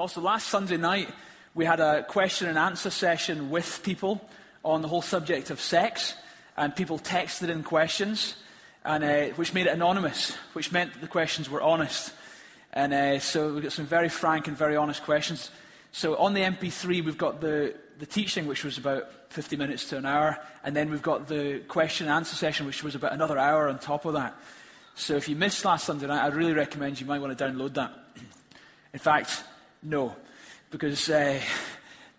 Also, last Sunday night, we had a question and answer session with people on the whole subject of sex, and people texted in questions, and, uh, which made it anonymous, which meant that the questions were honest. And uh, so we got some very frank and very honest questions. So on the MP3, we've got the, the teaching, which was about 50 minutes to an hour, and then we've got the question and answer session, which was about another hour on top of that. So if you missed last Sunday night, I'd really recommend you might want to download that. In fact, no, because uh,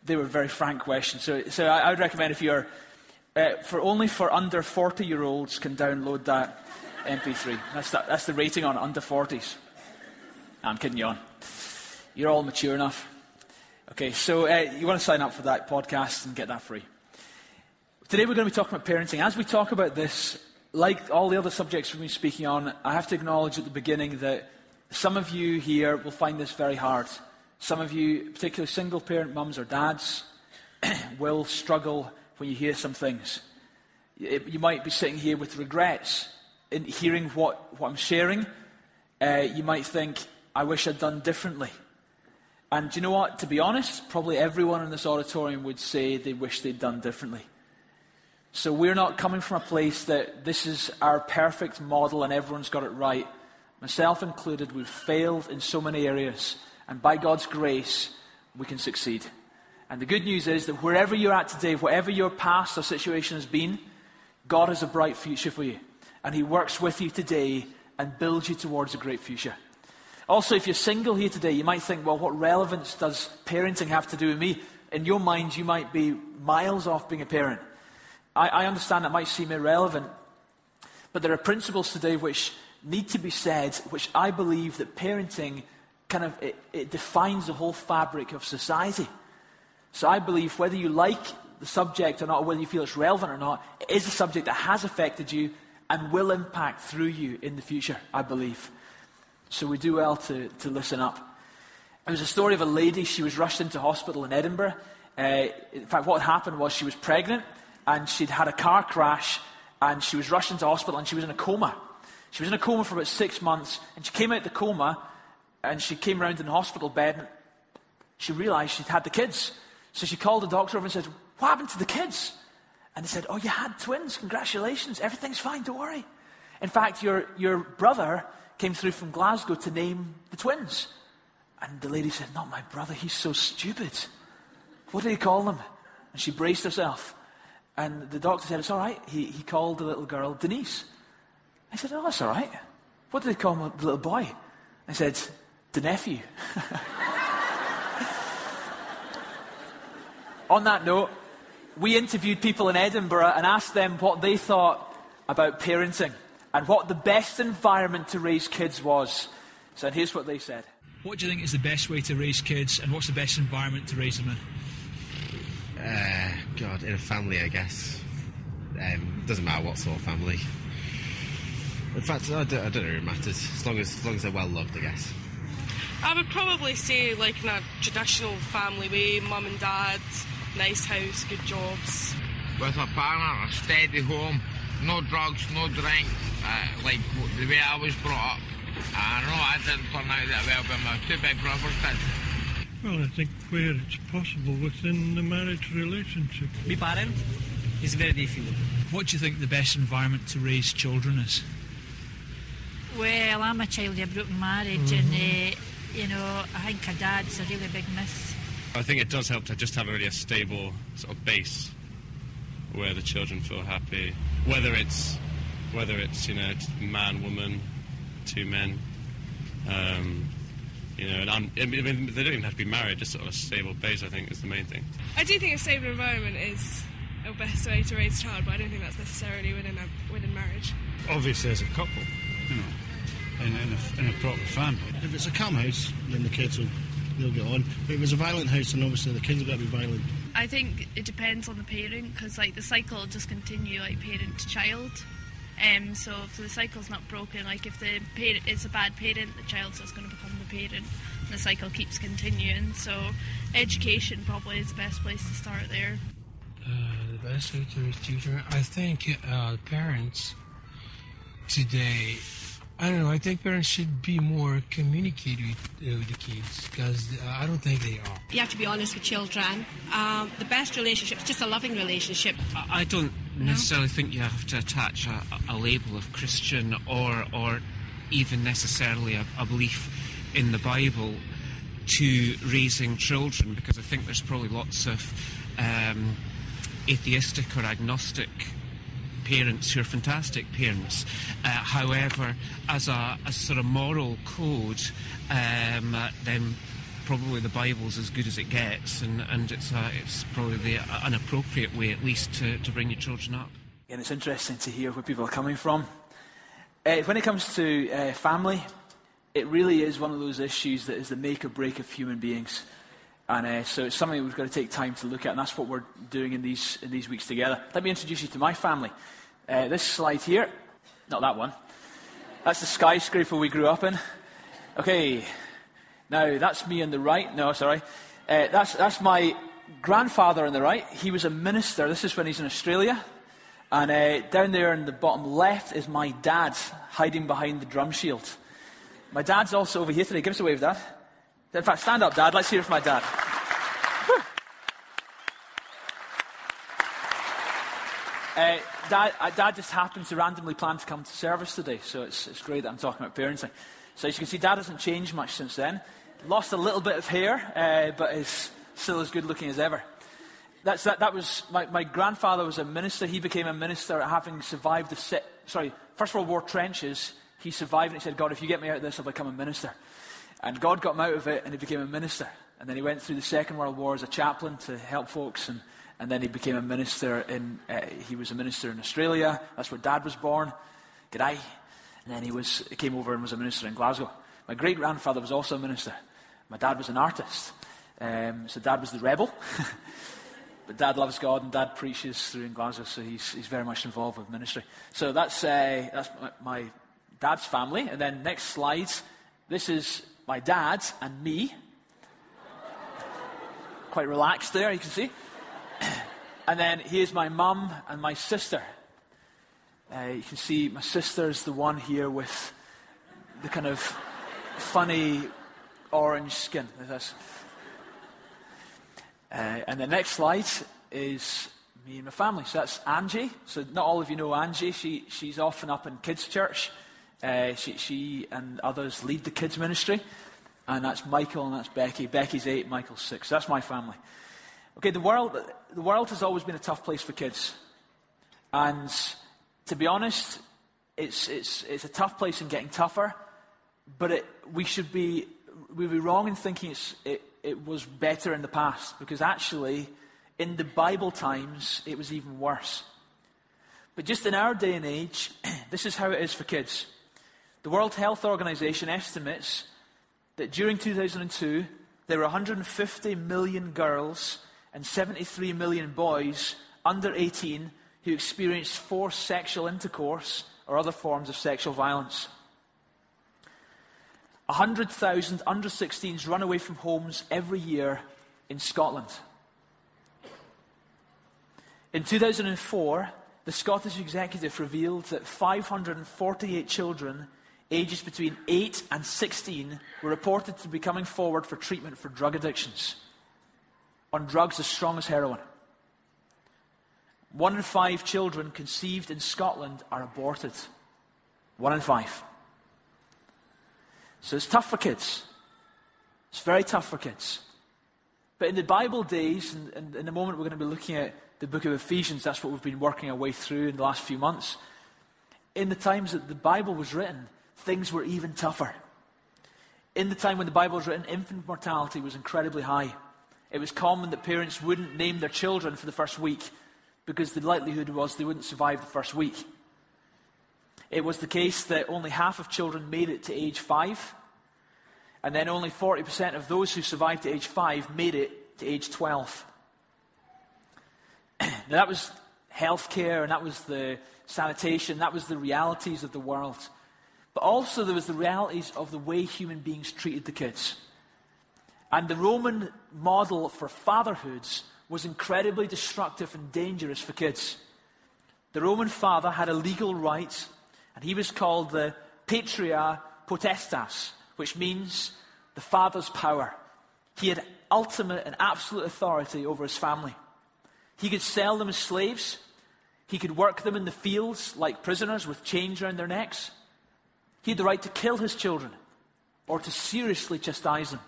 they were very frank questions. So, so I, I would recommend if you're, uh, for only for under 40 year olds can download that MP3. That's, that, that's the rating on under 40s. I'm kidding you on. You're all mature enough. Okay, so uh, you want to sign up for that podcast and get that free. Today we're going to be talking about parenting. As we talk about this, like all the other subjects we've been speaking on, I have to acknowledge at the beginning that some of you here will find this very hard. Some of you, particularly single parent mums or dads, will struggle when you hear some things. You might be sitting here with regrets in hearing what, what I'm sharing. Uh, you might think, I wish I'd done differently. And do you know what? To be honest, probably everyone in this auditorium would say they wish they'd done differently. So we're not coming from a place that this is our perfect model and everyone's got it right. Myself included, we've failed in so many areas. And by God's grace, we can succeed. And the good news is that wherever you're at today, whatever your past or situation has been, God has a bright future for you. And He works with you today and builds you towards a great future. Also, if you're single here today, you might think, well, what relevance does parenting have to do with me? In your mind, you might be miles off being a parent. I, I understand that might seem irrelevant, but there are principles today which need to be said, which I believe that parenting kind of, it, it defines the whole fabric of society. So I believe whether you like the subject or not, whether you feel it's relevant or not, it is a subject that has affected you and will impact through you in the future, I believe. So we do well to, to listen up. It was a story of a lady, she was rushed into hospital in Edinburgh. Uh, in fact, what happened was she was pregnant and she'd had a car crash and she was rushed into hospital and she was in a coma. She was in a coma for about six months and she came out of the coma and she came around in the hospital bed and she realized she'd had the kids. So she called the doctor over and said, What happened to the kids? And they said, Oh, you had twins. Congratulations. Everything's fine. Don't worry. In fact, your, your brother came through from Glasgow to name the twins. And the lady said, Not my brother. He's so stupid. What did he call them? And she braced herself. And the doctor said, It's all right. He, he called the little girl Denise. I said, Oh, that's all right. What did they call the little boy? I said, the nephew. On that note, we interviewed people in Edinburgh and asked them what they thought about parenting and what the best environment to raise kids was. So here's what they said. What do you think is the best way to raise kids, and what's the best environment to raise them in? Uh, God, in a family, I guess. Um, doesn't matter what sort of family. In fact, I don't, I don't know if it matters as long as, as long as they're well loved, I guess. I would probably say, like in a traditional family way, mum and dad, nice house, good jobs. With a partner, a steady home, no drugs, no drink, uh, like the way I was brought up. I know I didn't turn out that well, but my two big brothers did. Well, I think where it's possible within the marriage relationship. My parent is very difficult. What do you think the best environment to raise children is? Well, I'm a child of a broken marriage, mm-hmm. and uh, you know, I think a dad's a really big miss. I think it does help to just have a really a stable sort of base where the children feel happy, whether it's whether it's you know man, woman, two men, um, you know, and I'm, I mean, they don't even have to be married. Just sort of a stable base, I think, is the main thing. I do think a stable environment is a best way to raise a child, but I don't think that's necessarily within a within marriage. Obviously, as a couple, you know in, in, a, in a proper family. If it's a calm house, then the kids will they'll get on. But if it's a violent house, then obviously the kids are going to be violent. I think it depends on the parent because like the cycle will just continue like parent to child. Um, so if the cycle's not broken, like if the parent is a bad parent, the child's just going to become the parent. And the cycle keeps continuing. So education probably is the best place to start there. Uh, the best way to raise children, I think uh, parents today I don't know. I think parents should be more communicative with, uh, with the kids because uh, I don't think they are. You have to be honest with children. Um, the best relationship is just a loving relationship. I don't necessarily think you have to attach a, a label of Christian or or even necessarily a, a belief in the Bible to raising children because I think there's probably lots of um, atheistic or agnostic parents who are fantastic parents. Uh, however, as a, a, sort of moral code, um, then probably the Bible's as good as it gets, and, and it's, uh, it's probably the, an appropriate way, at least, to, to bring your children up. And it's interesting to hear where people are coming from. Uh, when it comes to uh, family, it really is one of those issues that is the make or break of human beings. And uh, so it's something we've got to take time to look at, and that's what we're doing in these, in these weeks together. Let me introduce you to my family. Uh, this slide here, not that one, that's the skyscraper we grew up in. Okay, now that's me on the right. No, sorry. Uh, that's, that's my grandfather on the right. He was a minister. This is when he's in Australia. And uh, down there in the bottom left is my dad hiding behind the drum shield. My dad's also over here today. Give us a wave, Dad. In fact, stand up, Dad. Let's hear from my dad. Uh, dad, uh, dad, just happened to randomly plan to come to service today, so it's, it's great that I'm talking about parenting. So as you can see, Dad hasn't changed much since then. Lost a little bit of hair, uh, but is still as good looking as ever. That's, that, that was my, my, grandfather was a minister. He became a minister having survived the sorry First World War trenches. He survived, and he said, "God, if you get me out of this, I'll become a minister." And God got him out of it, and he became a minister. And then he went through the Second World War as a chaplain to help folks, and, and then he became a minister in, uh, he was a minister in Australia. That's where Dad was born. G'day. And then he, was, came over and was a minister in Glasgow. My great grandfather was also a minister. My dad was an artist. Um, so Dad was the rebel. but Dad loves God, and Dad preaches through in Glasgow, so he's, he's very much involved with ministry. So that's, uh, that's my, my dad's family. And then next slide. This is my dad and me. Quite relaxed there, you can see. And then here's my mum and my sister. Uh, you can see my sister's the one here with the kind of funny orange skin. Uh, and the next slide is me and my family. So that's Angie. So not all of you know Angie. She, she's often up in kids' church. Uh, she, she, and others lead the kids' ministry. And that's Michael and that's Becky. Becky's eight, Michael's six. That's my family. Okay, the world, the world has always been a tough place for kids. And to be honest, it's, it's, it's a tough place and getting tougher. But it, we should be, we'd be wrong in thinking it, it was better in the past. Because actually, in the Bible times, it was even worse. But just in our day and age, this is how it is for kids. The World Health Organization estimates that during 2002, there were 150 million girls and 73 million boys under 18 who experienced forced sexual intercourse or other forms of sexual violence. 100,000 under 16s run away from homes every year in Scotland. In 2004, the Scottish Executive revealed that 548 children ages between 8 and 16 were reported to be coming forward for treatment for drug addictions on drugs as strong as heroin. One in five children conceived in Scotland are aborted. One in five. So it's tough for kids. It's very tough for kids. But in the Bible days, and, and in the moment we're going to be looking at the book of Ephesians, that's what we've been working our way through in the last few months. In the times that the Bible was written, things were even tougher. In the time when the Bible was written, infant mortality was incredibly high. It was common that parents wouldn't name their children for the first week because the likelihood was they wouldn't survive the first week. It was the case that only half of children made it to age five, and then only 40% of those who survived to age five made it to age 12. now, that was healthcare, and that was the sanitation, that was the realities of the world. But also, there was the realities of the way human beings treated the kids. And the Roman model for fatherhoods was incredibly destructive and dangerous for kids. The Roman father had a legal right, and he was called the patria potestas, which means the father's power. He had ultimate and absolute authority over his family. He could sell them as slaves. He could work them in the fields like prisoners with chains around their necks. He had the right to kill his children or to seriously chastise them.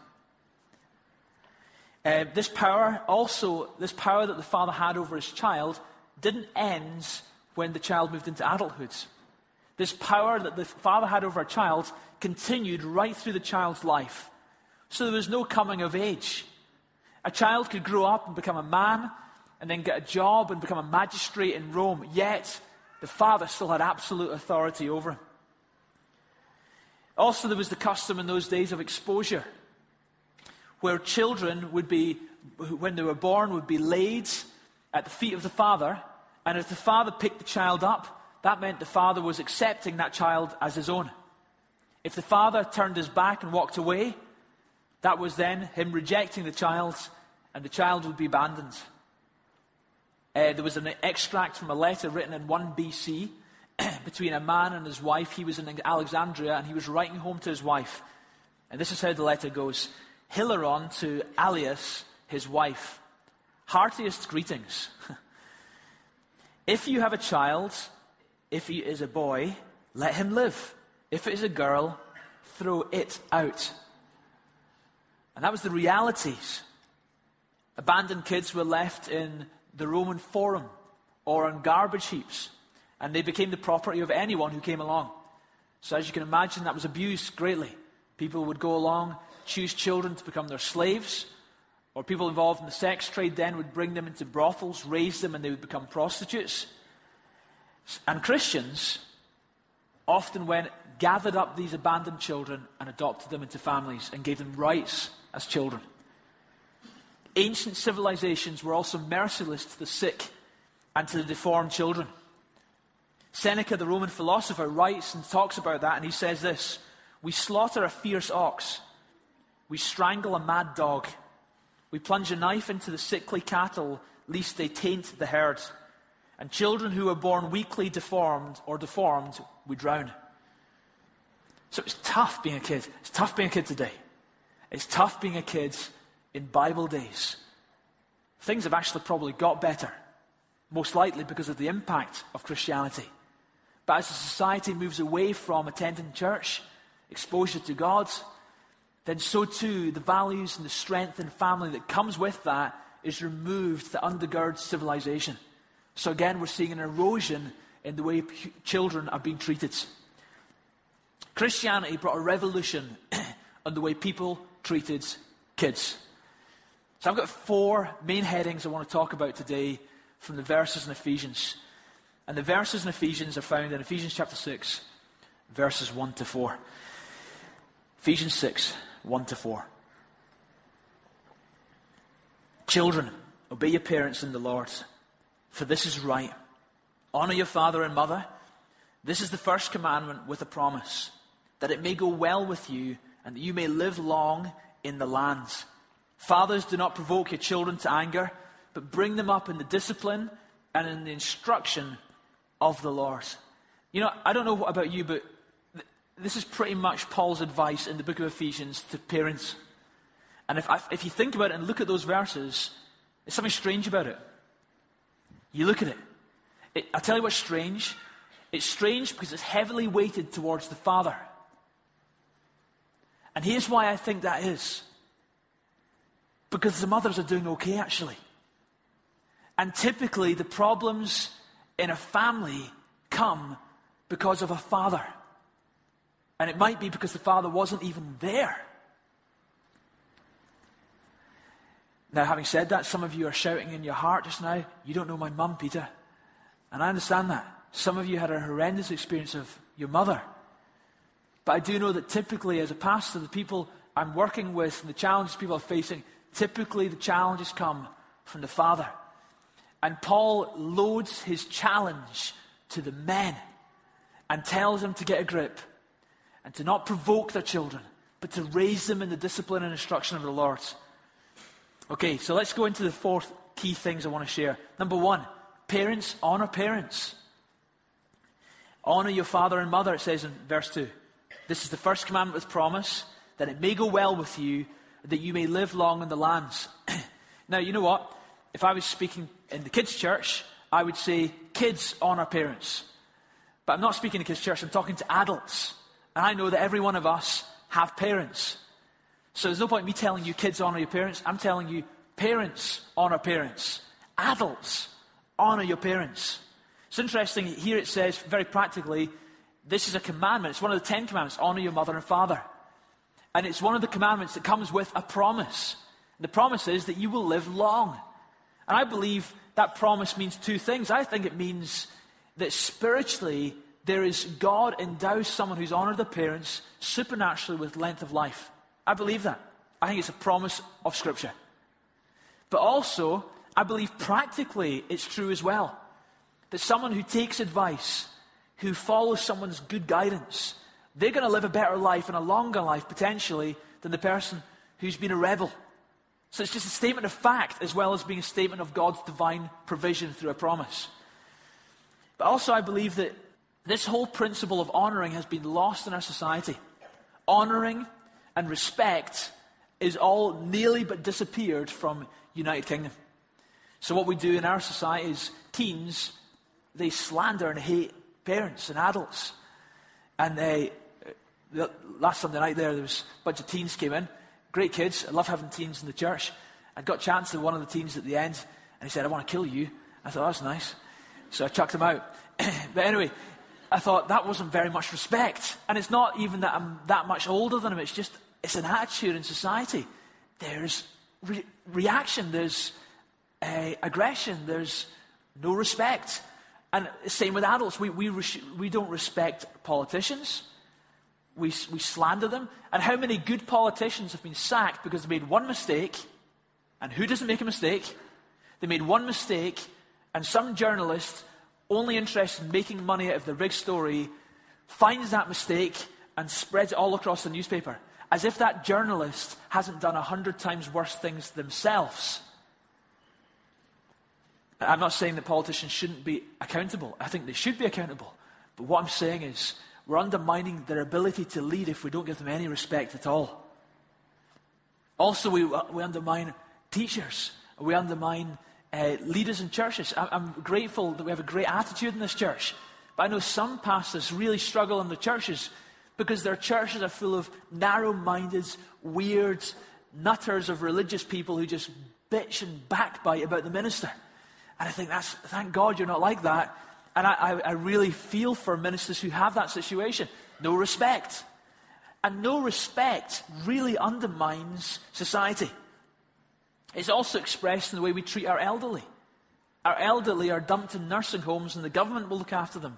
Uh, this power also, this power that the father had over his child, didn't end when the child moved into adulthood. This power that the father had over a child continued right through the child's life. So there was no coming of age. A child could grow up and become a man and then get a job and become a magistrate in Rome, yet the father still had absolute authority over him. Also, there was the custom in those days of exposure, where children would be, when they were born, would be laid at the feet of the father, and if the father picked the child up, that meant the father was accepting that child as his own. If the father turned his back and walked away, that was then him rejecting the child, and the child would be abandoned. Uh, there was an extract from a letter written in 1 BC between a man and his wife. He was in Alexandria and he was writing home to his wife. And this is how the letter goes Hilarion to Alis, his wife. Heartiest greetings. if you have a child, if he is a boy, let him live. If it is a girl, throw it out. And that was the realities. Abandoned kids were left in the Roman Forum or on garbage heaps, and they became the property of anyone who came along. So, as you can imagine, that was abused greatly. People would go along, choose children to become their slaves, or people involved in the sex trade then would bring them into brothels, raise them, and they would become prostitutes. And Christians often went, gathered up these abandoned children and adopted them into families and gave them rights as children. Ancient civilizations were also merciless to the sick and to the deformed children. Seneca, the Roman philosopher, writes and talks about that, and he says this We slaughter a fierce ox, we strangle a mad dog, we plunge a knife into the sickly cattle, lest they taint the herd. And children who are born weakly deformed or deformed, we drown. So it's tough being a kid. It's tough being a kid today. It's tough being a kid in Bible days. Things have actually probably got better, most likely because of the impact of Christianity. But as society moves away from attending church, exposure to God, then so too the values and the strength and family that comes with that is removed that undergirds civilization. So again, we're seeing an erosion in the way children are being treated. Christianity brought a revolution on the way people treated kids. So I've got four main headings I want to talk about today from the verses in Ephesians. And the verses in Ephesians are found in Ephesians chapter 6, verses 1 to 4. Ephesians 6, 1 to 4. Children, obey your parents in the Lord, for this is right. Honor your father and mother. This is the first commandment with a promise, that it may go well with you and that you may live long in the lands Fathers, do not provoke your children to anger, but bring them up in the discipline and in the instruction of the Lord. You know, I don't know about you, but th- this is pretty much Paul's advice in the book of Ephesians to parents. And if, if you think about it and look at those verses, there's something strange about it. You look at it. it I'll tell you what's strange. It's strange because it's heavily weighted towards the father. And here's why I think that is because the mothers are doing okay, actually. And typically, the problems in a family come because of a father. And it might be because the father wasn't even there. Now, having said that, some of you are shouting in your heart just now, you don't know my mum, Peter. And I understand that. Some of you had a horrendous experience of your mother. But I do know that typically, as a pastor, the people I'm working with and the challenges people are facing, Typically, the challenges come from the father. And Paul loads his challenge to the men and tells them to get a grip and to not provoke their children, but to raise them in the discipline and instruction of the Lord. Okay, so let's go into the fourth key things I want to share. Number one, parents honor parents. Honor your father and mother, it says in verse 2. This is the first commandment with promise, that it may go well with you, that you may live long in the lands. now, you know what? If I was speaking in the kids' church, I would say, kids honour parents. But I'm not speaking to kids' church, I'm talking to adults. And I know that every one of us have parents. So there's no point in me telling you kids honour your parents. I'm telling you parents honour parents. Adults honour your parents. It's interesting, here it says very practically, this is a commandment. It's one of the Ten Commandments honour your mother and father. And it's one of the commandments that comes with a promise. The promise is that you will live long. And I believe that promise means two things. I think it means that spiritually, there is God endows someone who's honored the parents supernaturally with length of life. I believe that. I think it's a promise of Scripture. But also, I believe practically it's true as well. That someone who takes advice, who follows someone's good guidance, they're going to live a better life and a longer life potentially than the person who's been a rebel. So it's just a statement of fact as well as being a statement of God's divine provision through a promise. But also, I believe that this whole principle of honoring has been lost in our society. Honoring and respect is all nearly but disappeared from United Kingdom. So what we do in our society is teens, they slander and hate parents and adults. And they, last Sunday night there, there was a bunch of teens came in. Great kids. I love having teens in the church. I got chance to one of the teens at the end, and he said, I want to kill you. I thought, that's nice. So I chucked him out. but anyway, I thought that wasn't very much respect. And it's not even that I'm that much older than him, it's just, it's an attitude in society. There's re- reaction, there's uh, aggression, there's no respect. And same with adults. We, we, we don't respect politicians. We, we slander them. And how many good politicians have been sacked because they made one mistake? And who doesn't make a mistake? They made one mistake, and some journalist only interested in making money out of the big story, finds that mistake and spreads it all across the newspaper, as if that journalist hasn't done a hundred times worse things themselves. I'm not saying that politicians shouldn't be accountable. I think they should be accountable. But what I'm saying is, we're undermining their ability to lead if we don't give them any respect at all. Also, we, we undermine teachers. We undermine uh, leaders in churches. I, I'm grateful that we have a great attitude in this church. But I know some pastors really struggle in the churches because their churches are full of narrow minded, weird nutters of religious people who just bitch and backbite about the minister. And I think that's, thank God you're not like that. And I, I, really feel for ministers who have that situation. No respect. And no respect really undermines society. It's also expressed in the way we treat our elderly. Our elderly are dumped in nursing homes and the government will look after them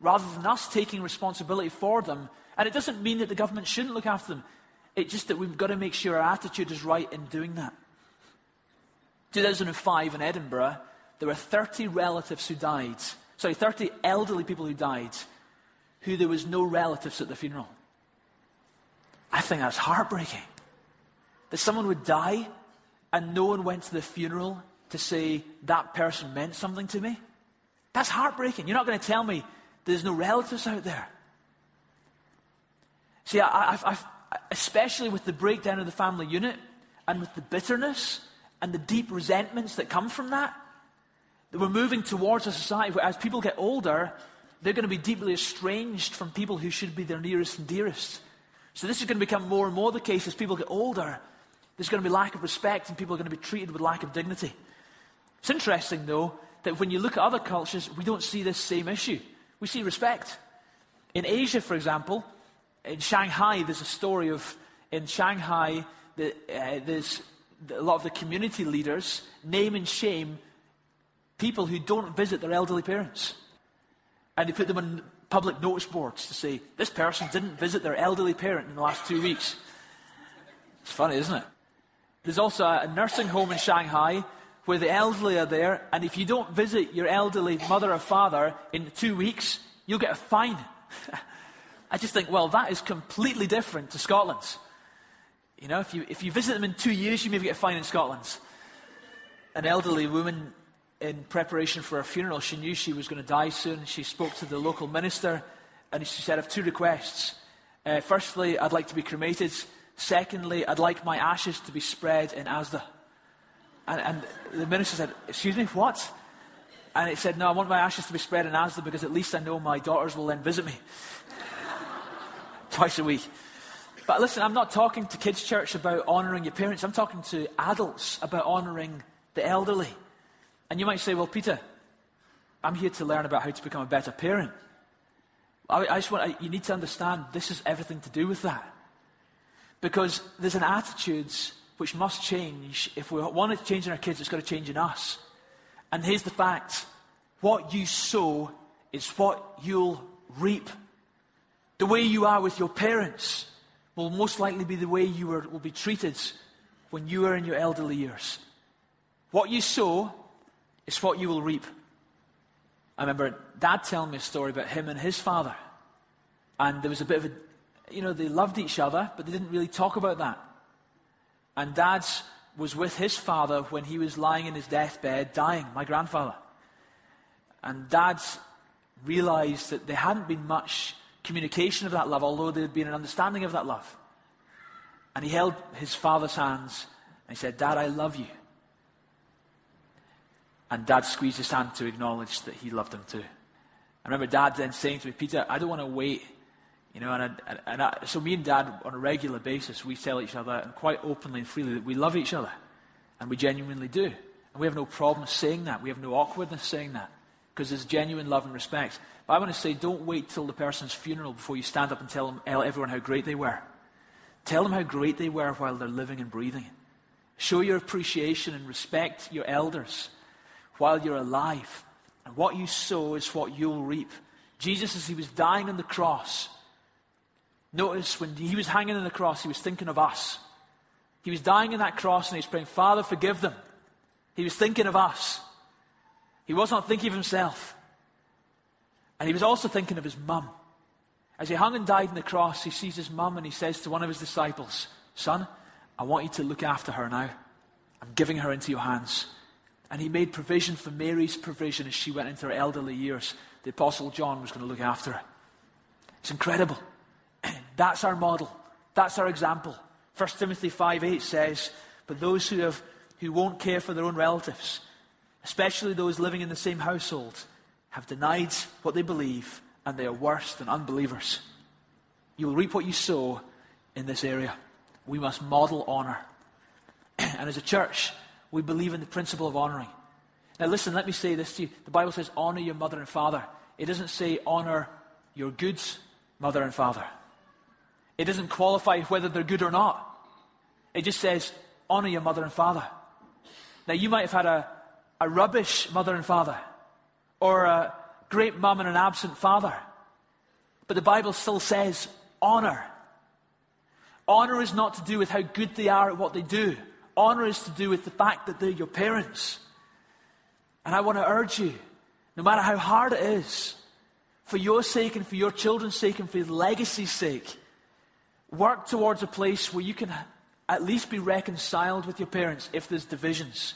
rather than us taking responsibility for them. And it doesn't mean that the government shouldn't look after them. It's just that we've got to make sure our attitude is right in doing that. 2005 in Edinburgh, there were 30 relatives who died. Sorry, 30 elderly people who died who there was no relatives at the funeral. I think that's heartbreaking. That someone would die and no one went to the funeral to say that person meant something to me, that's heartbreaking. You're not going to tell me there's no relatives out there. See, I, I've, I've, especially with the breakdown of the family unit and with the bitterness and the deep resentments that come from that, that we're moving towards a society where as people get older, they're going to be deeply estranged from people who should be their nearest and dearest. So this is going to become more and more the case as people get older. There's going to be lack of respect and people are going to be treated with lack of dignity. It's interesting, though, that when you look at other cultures, we don't see this same issue. We see respect. In Asia, for example, in Shanghai, there's a story of in Shanghai, the, uh, there's a lot of the community leaders name and shame people who don't visit their elderly parents. And they put them on public notice boards to say, this person didn't visit their elderly parent in the last two weeks. It's funny, isn't it? There's also a nursing home in Shanghai where the elderly are there, and if you don't visit your elderly mother or father in two weeks, you'll get a fine. I just think, well, that is completely different to Scotland's. You know, if you, if you visit them in two years, you maybe get a fine in Scotland's. An elderly woman, in preparation for her funeral, she knew she was going to die soon. She spoke to the local minister, and she said, I have two requests. Uh, firstly, I'd like to be cremated. Secondly, I'd like my ashes to be spread in Asda. And, and the minister said, Excuse me, what? And it said, No, I want my ashes to be spread in Asda because at least I know my daughters will then visit me twice a week. But listen, I'm not talking to kids' church about honouring your parents. I'm talking to adults about honouring the elderly. And you might say, Well, Peter, I'm here to learn about how to become a better parent. I, I just want, I, you need to understand this has everything to do with that. Because there's an attitude which must change. If we want to change in our kids, it's got to change in us. And here's the fact what you sow is what you'll reap. The way you are with your parents will most likely be the way you are, will be treated when you are in your elderly years. What you sow is what you will reap. I remember dad telling me a story about him and his father. And there was a bit of a, you know, they loved each other, but they didn't really talk about that. And dad was with his father when he was lying in his deathbed, dying, my grandfather. And dad realized that there hadn't been much communication of that love, although there had been an understanding of that love. And he held his father's hands and he said, Dad, I love you. And dad squeezed his hand to acknowledge that he loved him too. I remember dad then saying to me, Peter, I don't want to wait. You know, and, I, and I, so me and dad, on a regular basis, we tell each other, and quite openly and freely, that we love each other. And we genuinely do. And we have no problem saying that. We have no awkwardness saying that. Because there's genuine love and respect. But I want to say, don't wait till the person's funeral before you stand up and tell them, everyone how great they were. Tell them how great they were while they're living and breathing. Show your appreciation and respect your elders while you're alive. And what you sow is what you'll reap. Jesus, as he was dying on the cross, notice when he was hanging on the cross, he was thinking of us. He was dying on that cross and he was praying, Father, forgive them. He was thinking of us. He was not thinking of himself. And he was also thinking of his mum. As he hung and died on the cross, he sees his mum and he says to one of his disciples, Son, I want you to look after her now. I'm giving her into your hands. And he made provision for Mary's provision as she went into her elderly years. The Apostle John was going to look after her. It's incredible. That's our model. That's our example. 1 Timothy 5 8 says, But those who, have, who won't care for their own relatives, especially those living in the same household, have denied what they believe and they are worse than unbelievers. You will reap what you sow in this area. We must model honour. and as a church, we believe in the principle of honoring. Now, listen, let me say this to you. The Bible says, honor your mother and father. It doesn't say, honor your goods, mother and father. It doesn't qualify whether they're good or not. It just says, honor your mother and father. Now, you might have had a, a rubbish mother and father, or a great mum and an absent father. But the Bible still says, honor. Honor is not to do with how good they are at what they do. Honor is to do with the fact that they're your parents. And I want to urge you, no matter how hard it is, for your sake and for your children's sake and for the legacy's sake, work towards a place where you can at least be reconciled with your parents if there's divisions.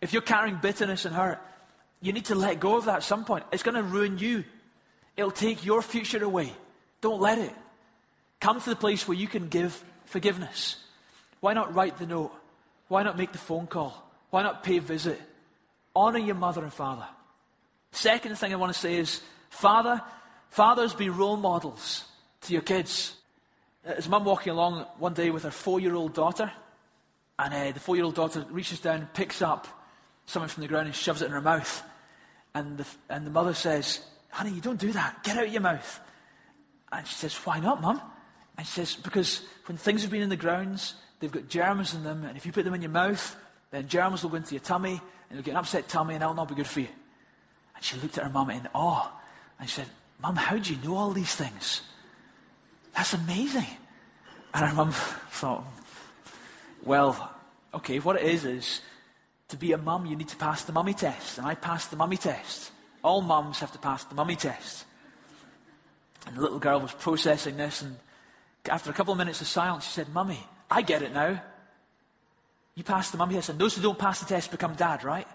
If you're carrying bitterness and hurt, you need to let go of that at some point. It's going to ruin you. It'll take your future away. Don't let it. Come to the place where you can give forgiveness. Why not write the note? Why not make the phone call? Why not pay a visit? Honor your mother and father. Second thing I want to say is, father, fathers be role models to your kids. His mum walking along one day with her four-year-old daughter, and uh, the four-year-old daughter reaches down, picks up something from the ground, and shoves it in her mouth. And the, and the mother says, "Honey, you don't do that. Get out of your mouth." And she says, "Why not, mum?" And she says, "Because when things have been in the grounds, They've got germs in them, and if you put them in your mouth, then germs will go into your tummy, and you'll get an upset tummy, and that'll not be good for you. And she looked at her mum in awe, and she said, Mum, how do you know all these things? That's amazing. And her mum thought, well, okay, what it is is to be a mum, you need to pass the mummy test. And I passed the mummy test. All mums have to pass the mummy test. And the little girl was processing this, and after a couple of minutes of silence, she said, Mummy, I get it now. You pass the mummy test, and those who don't pass the test become dad, right?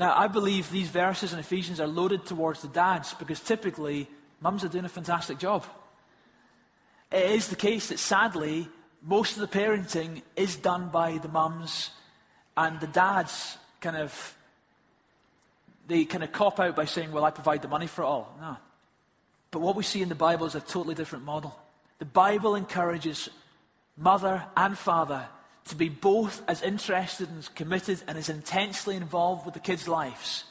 Now, I believe these verses in Ephesians are loaded towards the dads because typically mums are doing a fantastic job. It is the case that sadly, most of the parenting is done by the mums and the dads kind of they kind of cop out by saying, Well, I provide the money for it all. No. But what we see in the Bible is a totally different model. The Bible encourages mother and father to be both as interested and committed and as intensely involved with the kids' lives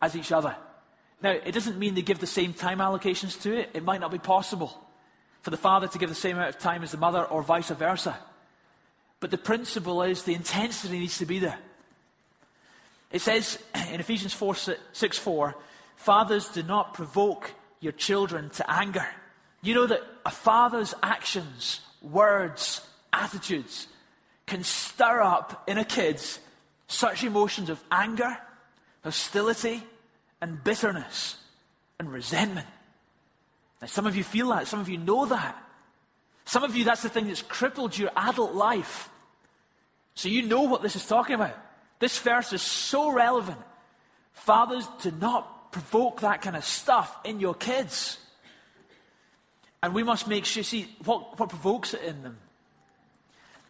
as each other. Now, it doesn't mean they give the same time allocations to it. It might not be possible for the father to give the same amount of time as the mother or vice versa. But the principle is the intensity needs to be there. It says in Ephesians 4 6 4, Fathers, do not provoke your children to anger. You know that a father's actions, words, attitudes can stir up in a kid such emotions of anger, hostility, and bitterness and resentment. Now, some of you feel that, some of you know that. Some of you, that's the thing that's crippled your adult life. So you know what this is talking about. This verse is so relevant. Fathers, do not provoke that kind of stuff in your kids. And we must make sure, see, what, what provokes it in them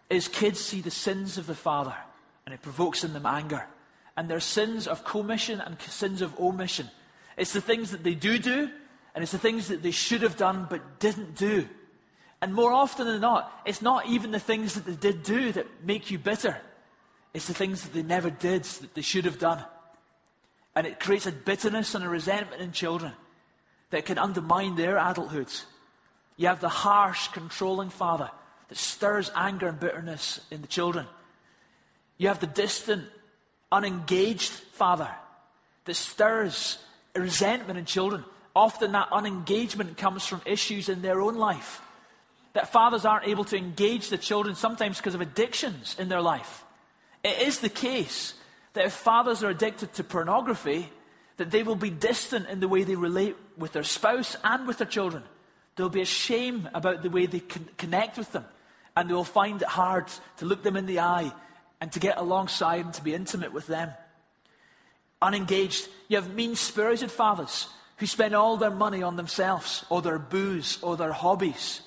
is kids see the sins of the father, and it provokes in them anger. And their sins of commission and sins of omission. It's the things that they do do, and it's the things that they should have done but didn't do. And more often than not, it's not even the things that they did do that make you bitter. It's the things that they never did that they should have done. And it creates a bitterness and a resentment in children that can undermine their adulthood. You have the harsh, controlling father that stirs anger and bitterness in the children. You have the distant, unengaged father that stirs resentment in children. Often that unengagement comes from issues in their own life. That fathers aren't able to engage the children sometimes because of addictions in their life. It is the case that if fathers are addicted to pornography, that they will be distant in the way they relate with their spouse and with their children. There'll be a shame about the way they con- connect with them, and they'll find it hard to look them in the eye and to get alongside and to be intimate with them. Unengaged, you have mean spirited fathers who spend all their money on themselves or their booze or their hobbies.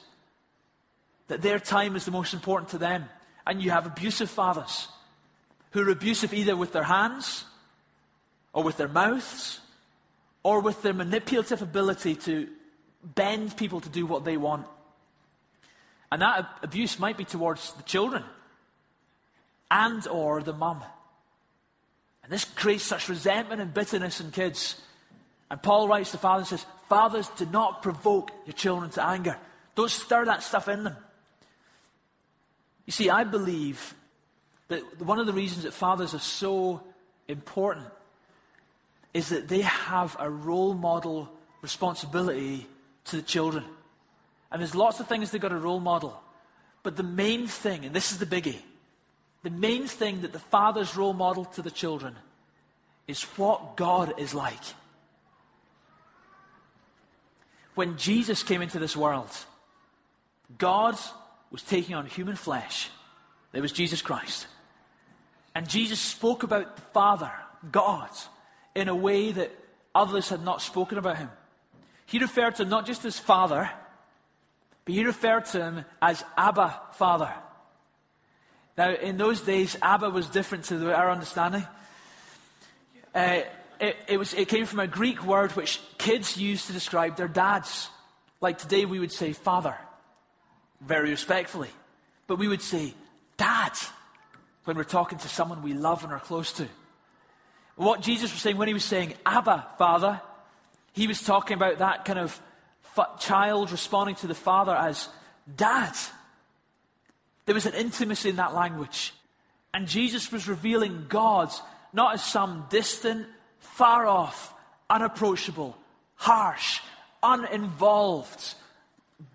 That their time is the most important to them. And you have abusive fathers who are abusive either with their hands or with their mouths or with their manipulative ability to bend people to do what they want. And that abuse might be towards the children and or the mum. And this creates such resentment and bitterness in kids. And Paul writes to fathers and says, Fathers, do not provoke your children to anger. Don't stir that stuff in them. You see, I believe that one of the reasons that fathers are so important is that they have a role model responsibility to the children. And there's lots of things they've got a role model. But the main thing, and this is the biggie, the main thing that the father's role model to the children is what God is like. When Jesus came into this world, God was taking on human flesh. There was Jesus Christ. And Jesus spoke about the Father, God, in a way that others had not spoken about him. He referred to him not just as Father, but he referred to him as Abba, Father. Now, in those days, Abba was different to our understanding. Uh, it, it, was, it came from a Greek word which kids used to describe their dads. Like today, we would say father, very respectfully. But we would say dad when we're talking to someone we love and are close to. What Jesus was saying when he was saying, Abba, Father, he was talking about that kind of child responding to the father as dad. There was an intimacy in that language. And Jesus was revealing God not as some distant, far off, unapproachable, harsh, uninvolved,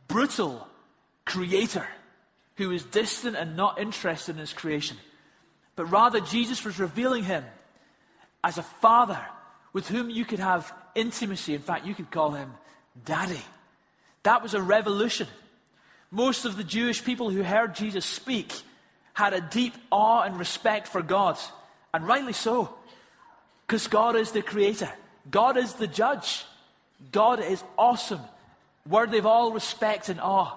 brutal creator who is distant and not interested in his creation. But rather, Jesus was revealing him as a father with whom you could have intimacy. In fact, you could call him daddy. That was a revolution. Most of the Jewish people who heard Jesus speak had a deep awe and respect for God, and rightly so. Because God is the creator, God is the judge, God is awesome, worthy of all respect and awe.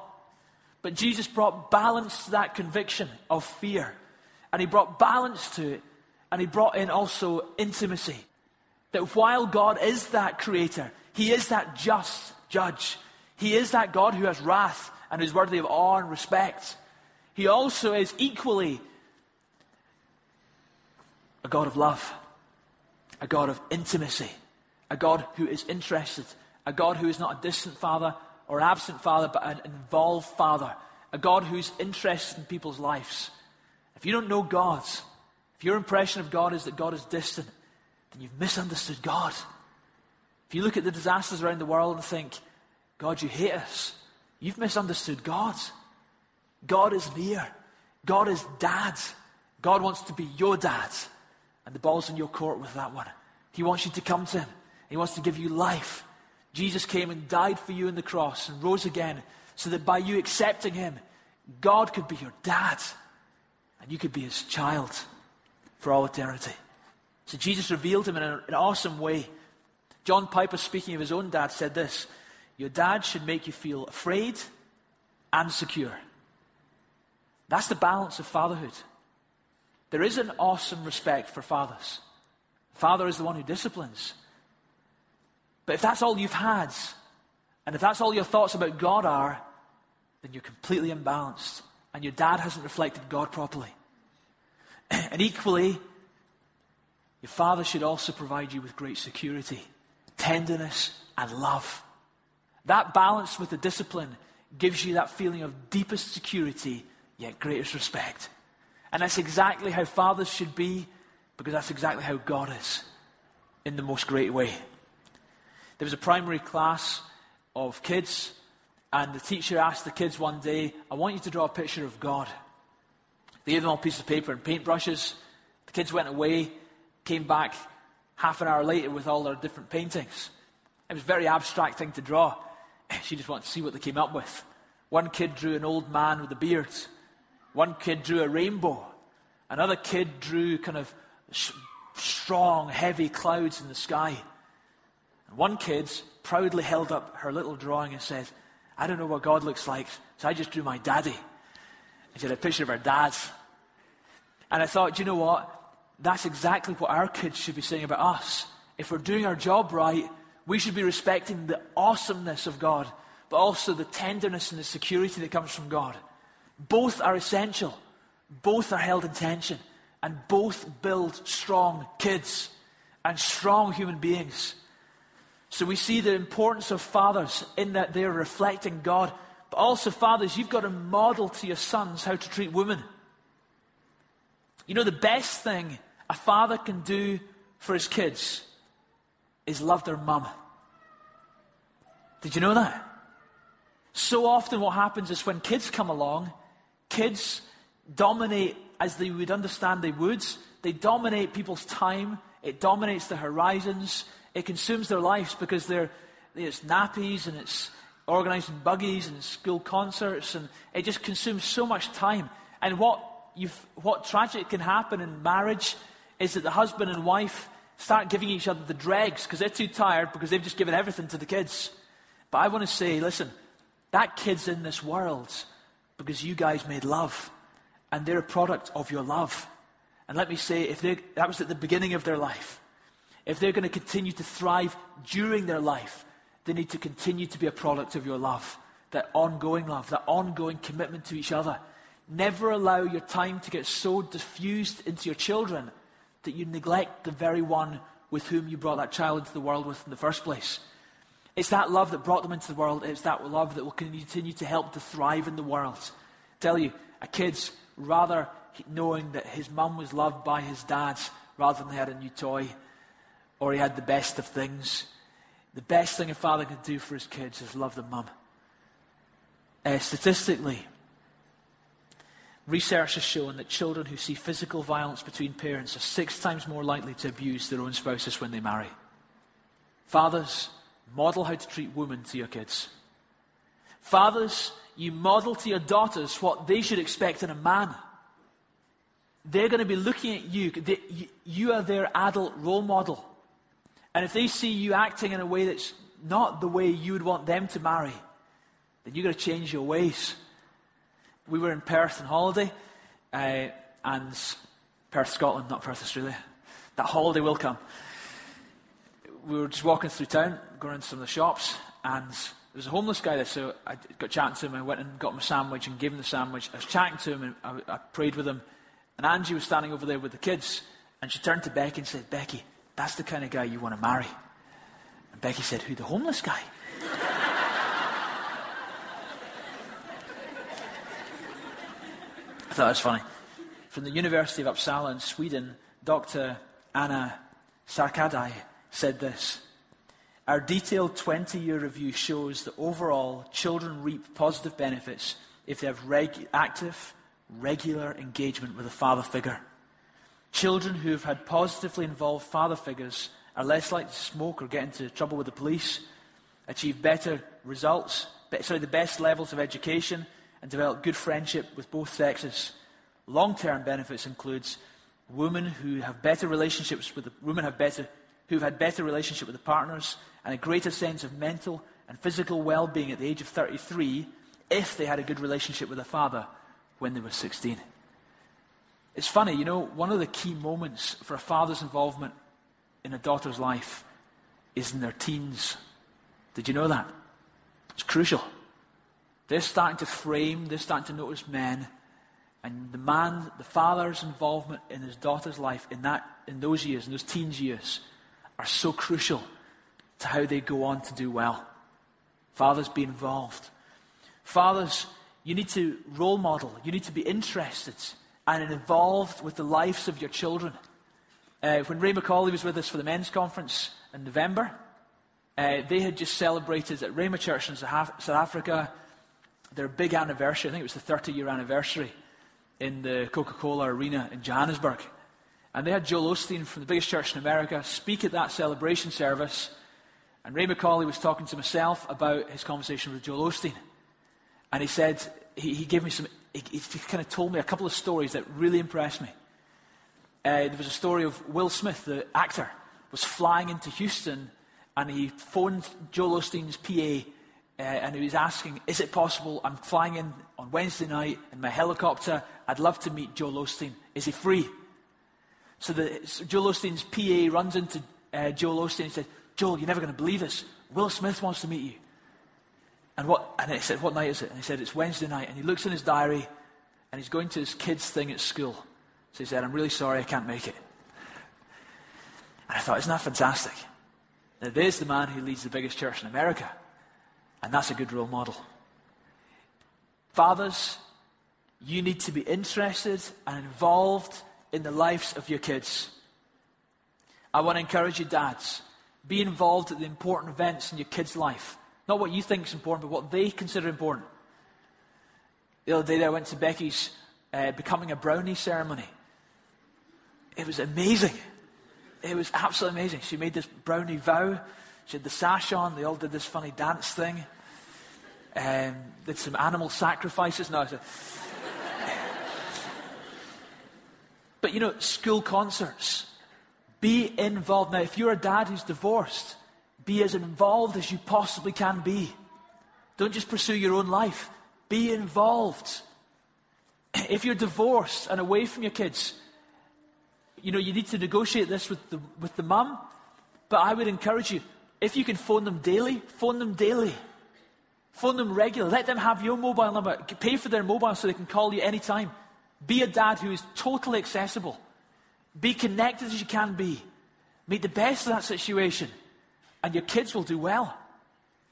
But Jesus brought balance to that conviction of fear. And he brought balance to it. And he brought in also intimacy. That while God is that creator, he is that just judge. He is that God who has wrath and is worthy of awe and respect. He also is equally a God of love, a God of intimacy, a God who is interested, a God who is not a distant father or absent father, but an involved father, a God who's interested in people's lives. If you don't know God, if your impression of God is that God is distant, then you've misunderstood God. If you look at the disasters around the world and think, God, you hate us, you've misunderstood God. God is near. God is dad. God wants to be your dad. And the ball's in your court with that one. He wants you to come to him. He wants to give you life. Jesus came and died for you on the cross and rose again so that by you accepting him, God could be your dad and you could be his child for all eternity. So Jesus revealed him in an, awesome way. John Piper, speaking of his own dad, said this Your dad should make you feel afraid and secure. That's the balance of fatherhood. There is an awesome respect for fathers. Father is the one who disciplines. But if that's all you've had, and if that's all your thoughts about God are, then you're completely imbalanced. And your dad hasn't reflected God properly. and equally, your father should also provide you with great security, tenderness, and love. That balance with the discipline gives you that feeling of deepest security, yet greatest respect. And that's exactly how fathers should be, because that's exactly how God is, in the most great way. There was a primary class of kids, and the teacher asked the kids one day, I want you to draw a picture of God. They gave them all a piece of paper and paintbrushes. The kids went away, came back half an hour later with all their different paintings. It was a very abstract thing to draw. She just wanted to see what they came up with. One kid drew an old man with a beard. One kid drew a rainbow. Another kid drew kind of strong, heavy clouds in the sky. And one kid proudly held up her little drawing and said, I don't know what God looks like, so I just drew my daddy. And she had a picture of her dad's. And I thought, you know what? That's exactly what our kids should be saying about us. If we're doing our job right, we should be respecting the awesomeness of God, but also the tenderness and the security that comes from God. Both are essential. Both are held in tension. And both build strong kids and strong human beings. So we see the importance of fathers in that they're reflecting God. But also, fathers, you've got to model to your sons how to treat women. You know, the best thing a father can do for his kids is love their mum. Did you know that? So often, what happens is when kids come along, Kids dominate as they would understand they would. They dominate people's time. It dominates the horizons. It consumes their lives because they're, it's nappies and it's organizing buggies and school concerts and it just consumes so much time. And what, what tragic can happen in marriage is that the husband and wife start giving each other the dregs because they're too tired because they've just given everything to the kids. But I want to say, listen, that kid's in this world because you guys made love and they're a product of your love. And let me say, if that was at the beginning of their life, if they're going to continue to thrive during their life, they need to continue to be a product of your love, that ongoing love, that ongoing commitment to each other. Never allow your time to get so diffused into your children that you neglect the very one with whom you brought that child into the world with in the first place. It's that love that brought them into the world. It's that love that will continue to help to thrive in the world. I tell you, a kid's rather knowing that his mum was loved by his dad rather than he had a new toy or he had the best of things. The best thing a father can do for his kids is love the mum. Uh, statistically, research has shown that children who see physical violence between parents are six times more likely to abuse their own spouses when they marry. Fathers, Model how to treat women to your kids. Fathers, you model to your daughters what they should expect in a man. they're going to be looking at you. They, you. You are their adult role model. And if they see you acting in a way that's not the way you would want them to marry, then you've got to change your ways. We were in Perth on holiday, uh, and Perth, Scotland, not Perth, Australia. That holiday will come. We were just walking through town, going into some of the shops, and there was a homeless guy there, so I got chatting to him. I went and got him a sandwich and gave him the sandwich. I was chatting to him, and I, I prayed with him. And Angie was standing over there with the kids, and she turned to Becky and said, Becky, that's the kind of guy you want to marry. And Becky said, Who, the homeless guy? I thought it was funny. From the University of Uppsala in Sweden, Dr. Anna Sarkadi said this Our detailed 20 year review shows that overall, children reap positive benefits if they have reg- active, regular engagement with a father figure. Children who have had positively involved father figures are less likely to smoke or get into trouble with the police, achieve better results, sorry, the best levels of education, and develop good friendship with both sexes. Long-term benefits includes women who have better relationships with the, women have better who've had better relationship with the partners and a greater sense of mental and physical well-being at the age of 33 if they had a good relationship with a father when they were 16. It's funny, you know, one of the key moments for a father's involvement in a daughter's life is in their teens. Did you know that? It's crucial. They're starting to frame, they're starting to notice men, and the man, the father's involvement in his daughter's life in, that, in those years, in those teens years, are so crucial to how they go on to do well. Fathers, be involved. Fathers, you need to role model, you need to be interested and involved with the lives of your children. Uh, when Ray McCauley was with us for the men's conference in November, uh, they had just celebrated at Rhema Church in South Africa their big anniversary. I think it was the 30 year anniversary in the Coca Cola Arena in Johannesburg. And they had Joel Osteen from the biggest church in America speak at that celebration service. And Ray McCauley was talking to myself about his conversation with Joel Osteen. And he said, he, he gave me some, he, he, kind of told me a couple of stories that really impressed me. Uh, there was a story of Will Smith, the actor, was flying into Houston and he phoned Joel Osteen's PA uh, and he was asking, Is it possible? I'm flying in on Wednesday night in my helicopter. I'd love to meet Joel Osteen. Is he free? So, the, so Joel Osteen's PA runs into uh, Joel Osteen and says, Joel, you're never going to believe this. Will Smith wants to meet you. And, what, and he said, What night is it? And he said, It's Wednesday night. And he looks in his diary and he's going to his kids' thing at school. So he said, I'm really sorry I can't make it. And I thought, Isn't that fantastic? Now, there's the man who leads the biggest church in America. And that's a good role model. Fathers, you need to be interested and involved in the lives of your kids. I want to encourage you, dads, be involved at the important events in your kids' life. Not what you think is important, but what they consider important. The other day, I went to Becky's uh, becoming a brownie ceremony. It was amazing. It was absolutely amazing. She made this brownie vow. She had the sash on. They all did this funny dance thing. Um, did some animal sacrifices. No, but you know, school concerts. Be involved. Now, if you're a dad who's divorced, be as involved as you possibly can be. Don't just pursue your own life. Be involved. If you're divorced and away from your kids, you know, you need to negotiate this with the, with the mum. But I would encourage you, if you can phone them daily, phone them daily. Phone them regularly. Let them have your mobile number. Pay for their mobile so they can call you anytime. Be a dad who is totally accessible. Be connected as you can be. Make the best of that situation. And your kids will do well.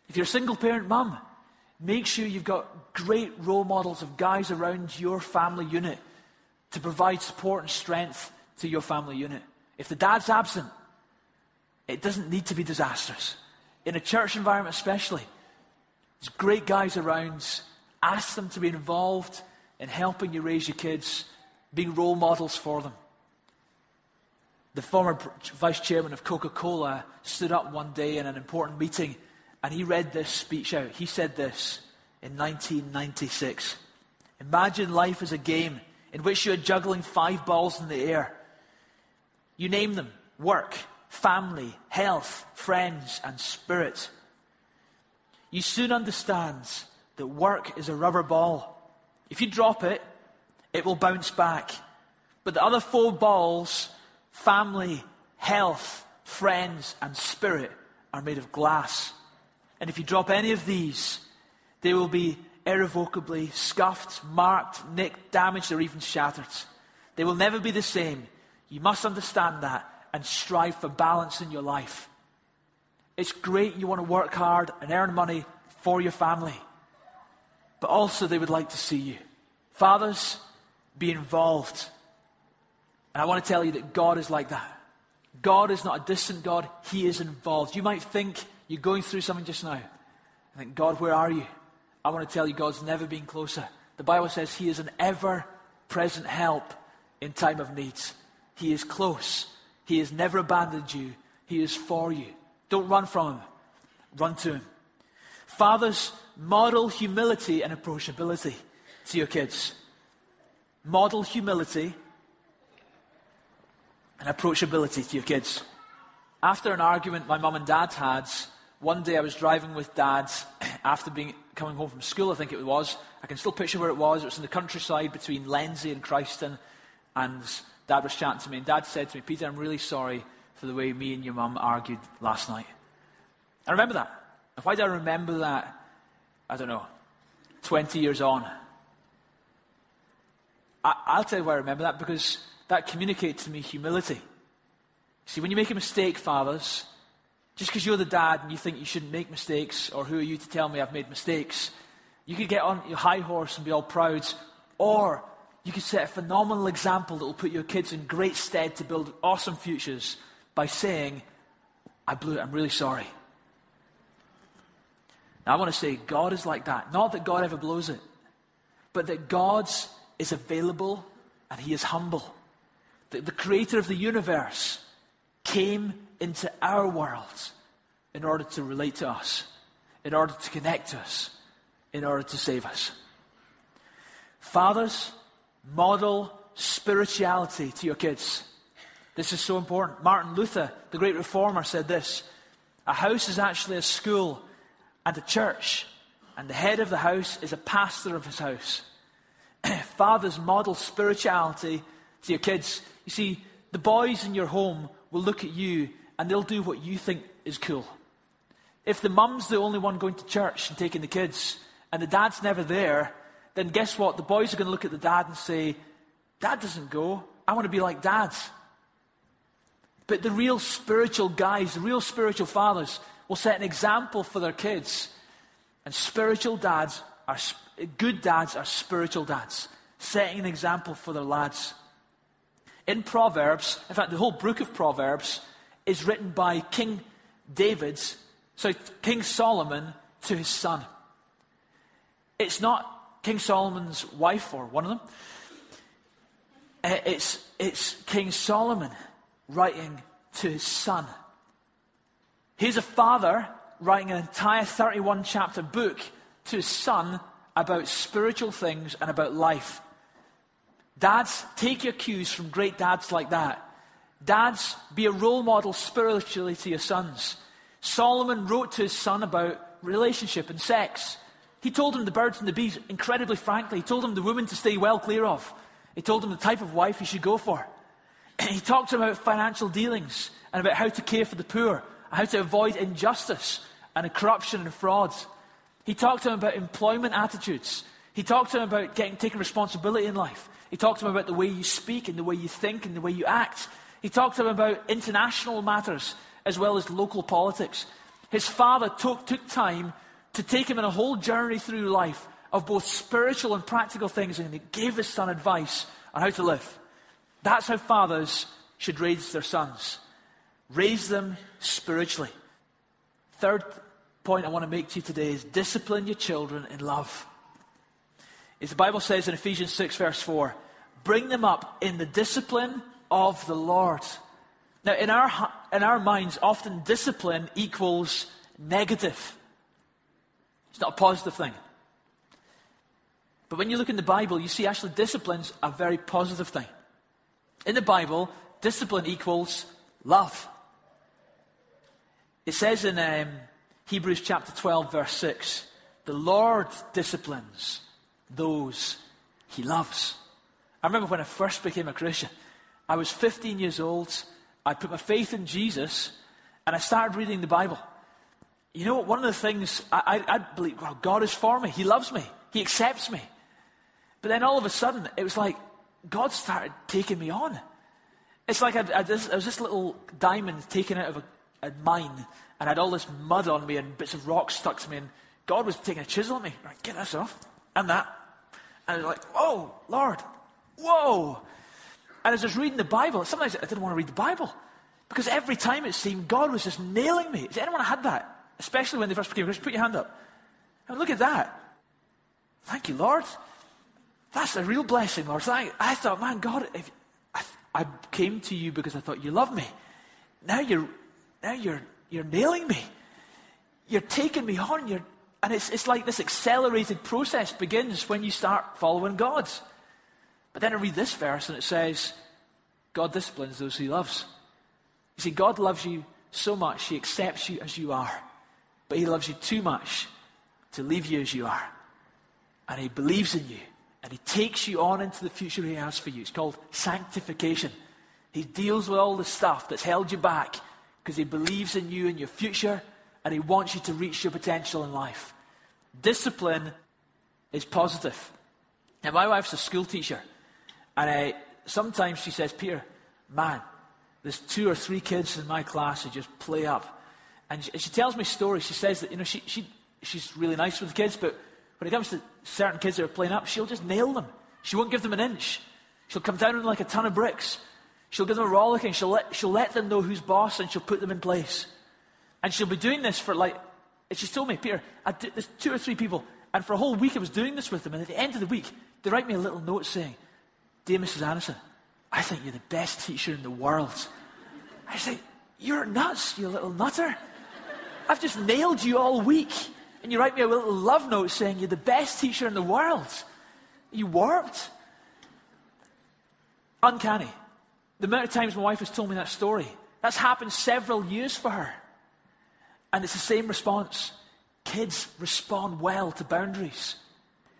If you're a single parent mum, make sure you've got great role models of guys around your family unit to provide support and strength to your family unit. If the dad's absent, it doesn't need to be disastrous. In a church environment, especially, there's great guys around. Ask them to be involved in helping you raise your kids, being role models for them. The former vice chairman of Coca Cola stood up one day in an important meeting and he read this speech out. He said this in 1996 Imagine life as a game in which you are juggling five balls in the air. You name them work, family, health, friends, and spirit. You soon understand that work is a rubber ball. If you drop it, it will bounce back. But the other four balls, family, health, friends, and spirit, are made of glass. And if you drop any of these, they will be irrevocably scuffed, marked, nicked, damaged, or even shattered. They will never be the same. You must understand that and strive for balance in your life. It's great you want to work hard and earn money for your family, but also they would like to see you. Fathers, be involved. And I want to tell you that God is like that. God is not a distant God, He is involved. You might think you're going through something just now. I think, God, where are you? I want to tell you, God's never been closer. The Bible says He is an ever present help in time of need. He is close. He has never abandoned you. He is for you. Don't run from Him, run to Him. Fathers, model humility and approachability to your kids. Model humility and approachability to your kids. After an argument my mum and dad had, one day I was driving with dad after being coming home from school, I think it was. I can still picture where it was. It was in the countryside between Lenzie and Chryston. And dad was chatting to me. And dad said to me, Peter, I'm really sorry for the way me and your mum argued last night. I remember that. why do I remember that? I don't know. 20 years on. I, will tell you why I remember that because that communicates to me humility. See, when you make a mistake, fathers, just because you're the dad and you think you shouldn't make mistakes, or who are you to tell me I've made mistakes? You could get on your high horse and be all proud, or you could set a phenomenal example that will put your kids in great stead to build awesome futures by saying, I blew it, I'm really sorry. Now, I want to say God is like that. Not that God ever blows it, but that God is available and He is humble. That the creator of the universe came into our world in order to relate to us, in order to connect us, in order to save us. Fathers, model spirituality to your kids. This is so important. Martin Luther, the great reformer, said this A house is actually a school and a church, and the head of the house is a pastor of his house. Fathers, model spirituality to your kids. You see, the boys in your home will look at you and they'll do what you think is cool. If the mum's the only one going to church and taking the kids, and the dad's never there, then guess what? The boys are going to look at the dad and say, Dad doesn't go. I want to be like dad. But the real spiritual guys, the real spiritual fathers, will set an example for their kids. And spiritual dads are, good dads are spiritual dads, setting an example for their lads. In Proverbs, in fact, the whole book of Proverbs is written by King David's, so King Solomon to his son. It's not King Solomon's wife or one of them. Uh, it's, it's King Solomon writing to his son. He's a father writing an entire 31 chapter book to his son about spiritual things and about life. Dads, take your cues from great dads like that. Dads, be a role model spiritually to your sons. Solomon wrote to his son about relationship and sex. He told him the birds and the bees incredibly frankly. He told him the woman to stay well clear of. He told him the type of wife he should go for. he talked to him about financial dealings and about how to care for the poor, and how to avoid injustice and corruption and fraud. He talked to him about employment attitudes. He talked to him about getting, taking responsibility in life. He talked to him about the way you speak and the way you think and the way you act. He talked to him about international matters as well as local politics. His father took, took time to take him on a whole journey through life of both spiritual and practical things, and he gave his son advice on how to live. That's how fathers should raise their sons. Raise them spiritually. Third point I want to make to you today is discipline your children in love. As the Bible says in Ephesians 6, verse 4, bring them up in the discipline of the Lord. Now, in our, in our minds, often discipline equals negative. It's not a positive thing. But when you look in the Bible, you see actually discipline's a very positive thing. In the Bible, discipline equals love. It says in um, Hebrews chapter 12, verse 6, the Lord disciplines those he loves. I remember when I first became a Christian, I was 15 years old. I put my faith in Jesus and I started reading the Bible. You know what? One of the things I, I, I believe, well, God is for me. He loves me. He accepts me. But then all of a sudden, it was like God started taking me on. It's like I, I, I was this little diamond taken out of a, a mine, and I had all this mud on me and bits of rock stuck to me, and God was taking a chisel at me. Right, get this off, and that. And I was like, oh, Lord, whoa. And as I was reading the Bible, sometimes I didn't want to read the Bible. Because every time it seemed God was just nailing me. Has anyone had that? Especially when they first became Christian. Put your hand up. And look at that. Thank you, Lord. That's a real blessing, Lord. I, I thought, man, God, if, I, I came to you because I thought you loved me. Now you're, now you're, you're nailing me. You're taking me on. You're, and it's, it's like this accelerated process begins when you start following God. But then I read this verse and it says, God disciplines those he loves. You see, God loves you so much, he accepts you as you are. But he loves you too much to leave you as you are. And he believes in you. And he takes you on into the future he has for you. It's called sanctification. He deals with all the stuff that's held you back because he believes in you and your future and he wants you to reach your potential in life. Discipline is positive. Now, my wife's a school teacher, and I, sometimes she says, Peter, man, there's two or three kids in my class who just play up. And she, she tells me stories. She says that, you know, she, she, she's really nice with the kids, but when it comes to certain kids that are playing up, she'll just nail them. She won't give them an inch. She'll come down on them like a ton of bricks. She'll give them a rollicking. She'll let, she'll let them know who's boss and she'll put them in place. And she'll be doing this for like, she's told me, Peter, do, there's two or three people, and for a whole week I was doing this with them. And at the end of the week, they write me a little note saying, Dear Mrs. Anderson, I think you're the best teacher in the world. I say, You're nuts, you little nutter. I've just nailed you all week. And you write me a little love note saying you're the best teacher in the world. You warped. Uncanny. The amount of times my wife has told me that story, that's happened several years for her. And it's the same response. Kids respond well to boundaries.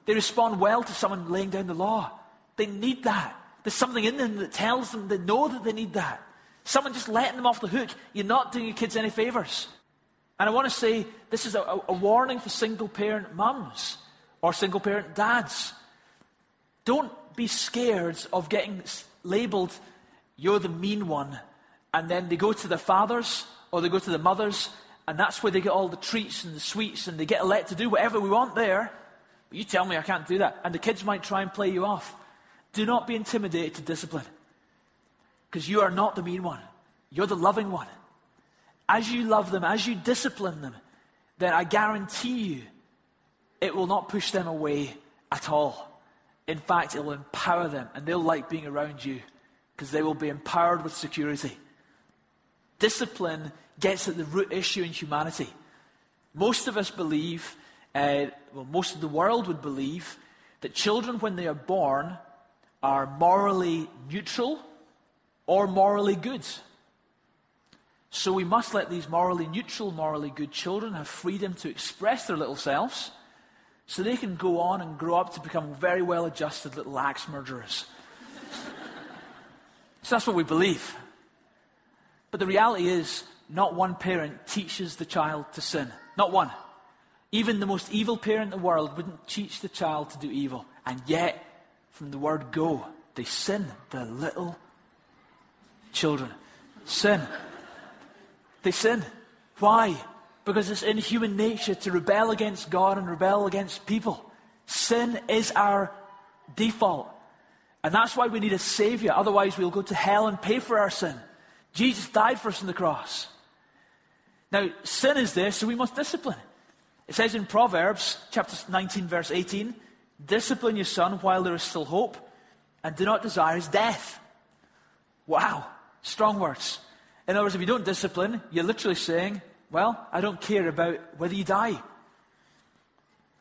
They respond well to someone laying down the law. They need that. There's something in them that tells them they know that they need that. Someone just letting them off the hook. You're not doing your kids any favors. And I want to say this is a, a warning for single parent mums or single parent dads. Don't be scared of getting labeled, you're the mean one. And then they go to the fathers or they go to the mothers, and that's where they get all the treats and the sweets, and they get let to do whatever we want there. But you tell me I can't do that. And the kids might try and play you off. Do not be intimidated to discipline. Because you are not the mean one, you're the loving one as you love them, as you discipline them, then I guarantee you it will not push them away at all. In fact, it will empower them and they'll like being around you because they will be empowered with security. Discipline gets at the root issue in humanity. Most of us believe, uh, well, most of the world would believe, that children, when they are born, are morally neutral or morally good. So we must let these morally neutral, morally good children have freedom to express their little selves so they can go on and grow up to become very well adjusted little axe murderers. so that's what we believe. But the reality is, not one parent teaches the child to sin. Not one. Even the most evil parent in the world wouldn't teach the child to do evil. And yet, from the word go, they sin. The little children sin. They sin. Why? Because it's in human nature to rebel against God and rebel against people. Sin is our default. And that's why we need a Savior. Otherwise, we'll go to hell and pay for our sin. Jesus died for us on the cross. Now, sin is there, so we must discipline. It says in Proverbs chapter 19, verse 18 Discipline your son while there is still hope, and do not desire his death. Wow, strong words. In other words, if you don't discipline, you're literally saying, well, I don't care about whether you die.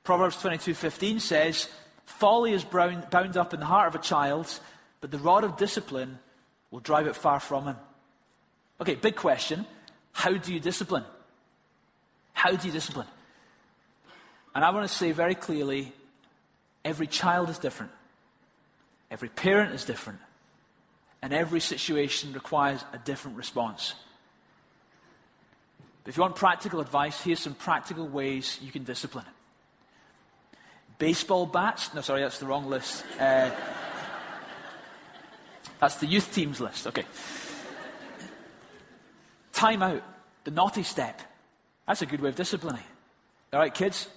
Proverbs 22:15 says, Folly is bound up in the heart of a child, but the rod of discipline will drive it far from him. Okay, big question. How do you discipline? How do you discipline? And I want to say very clearly every child is different, every parent is different, and every situation requires a different response. If you want practical advice, here's some practical ways you can discipline. Baseball bats. No, sorry, that's the wrong list. Uh, that's the youth team's list. Okay. Time out. The naughty step. That's a good way of disciplining. All right, kids,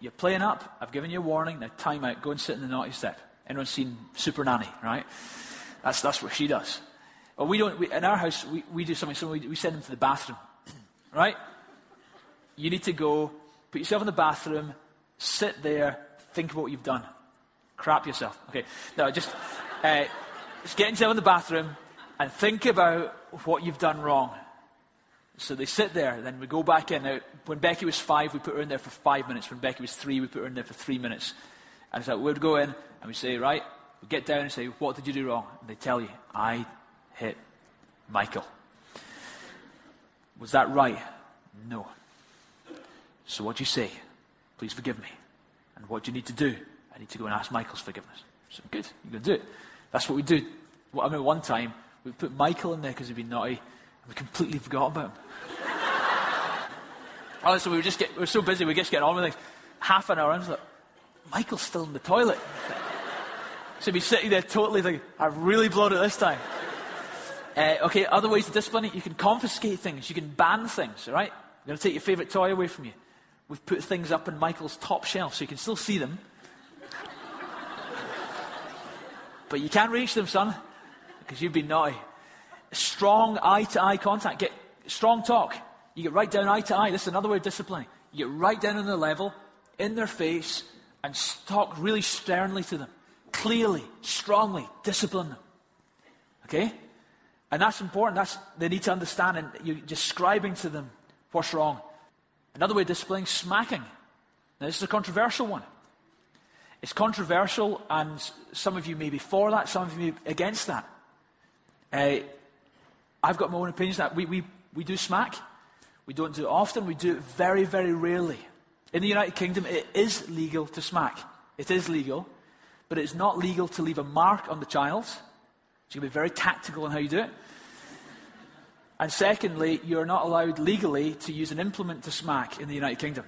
you're playing up. I've given you a warning. Now, time out. Go and sit in the naughty step. Anyone seen Super Nanny, right? That's, that's what she does. Well, we don't, we, in our house, we, we do something similar. We, we send them to the bathroom, right? You need to go, put yourself in the bathroom, sit there, think about what you've done. Crap yourself. Okay. No, just, uh, just get yourself in the bathroom and think about what you've done wrong. So they sit there, then we go back in. Now, when Becky was five, we put her in there for five minutes. When Becky was three, we put her in there for three minutes. And so we'd go in and we say, right, we get down and say, what did you do wrong? And they tell you, I hit Michael. Was that right? No. So what do you say? Please forgive me. And what do you need to do? I need to go and ask Michael's forgiveness. So good, you're going to do it. That's what we do. Well, I mean, one time we put Michael in there because he'd been naughty, we completely forgot about him. so we were just get, we were so busy, we just getting on with things. Half an hour, and I was like, Michael's still in the toilet. so he'd be sitting there totally like, I've really blown it this time. Uh, okay, other ways to discipline it, you can confiscate things, you can ban things, all right? You're going to take your favourite toy away from you. We've put things up in Michael's top shelf so you can still see them. but you can't reach them, son, because you've been naughty. Strong eye to eye contact. Get strong talk. You get right down eye to eye. This is another way of disciplining. You get right down on their level, in their face, and talk really sternly to them. Clearly, strongly, discipline them. Okay? And that's important. That's, they need to understand, and you're describing to them what's wrong. Another way of disciplining smacking. Now, this is a controversial one. It's controversial, and some of you may be for that, some of you may be against that. Uh, I've got my own opinions that we, we, we do smack. We don't do it often, we do it very, very rarely. In the United Kingdom, it is legal to smack. It is legal, but it's not legal to leave a mark on the child. So you can be very tactical in how you do it. And secondly, you're not allowed legally to use an implement to smack in the United Kingdom.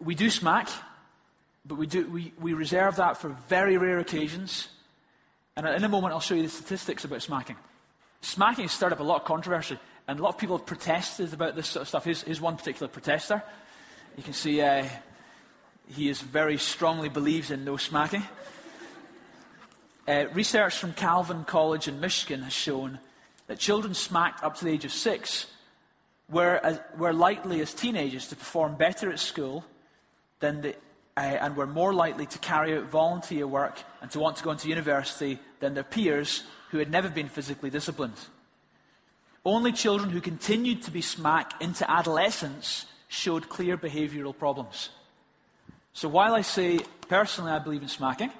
We do smack, but we, do, we, we reserve that for very rare occasions. And in a moment, I'll show you the statistics about smacking. Smacking has stirred up a lot of controversy, and a lot of people have protested about this sort of stuff. Here's, here's one particular protester. You can see uh, he is very strongly believes in no smacking. Uh, research from Calvin College in Michigan has shown that children smacked up to the age of six were, uh, were likely as teenagers to perform better at school than the, uh, and were more likely to carry out volunteer work and to want to go into university than their peers who had never been physically disciplined. Only children who continued to be smacked into adolescence showed clear behavioral problems. So while I say personally I believe in smacking,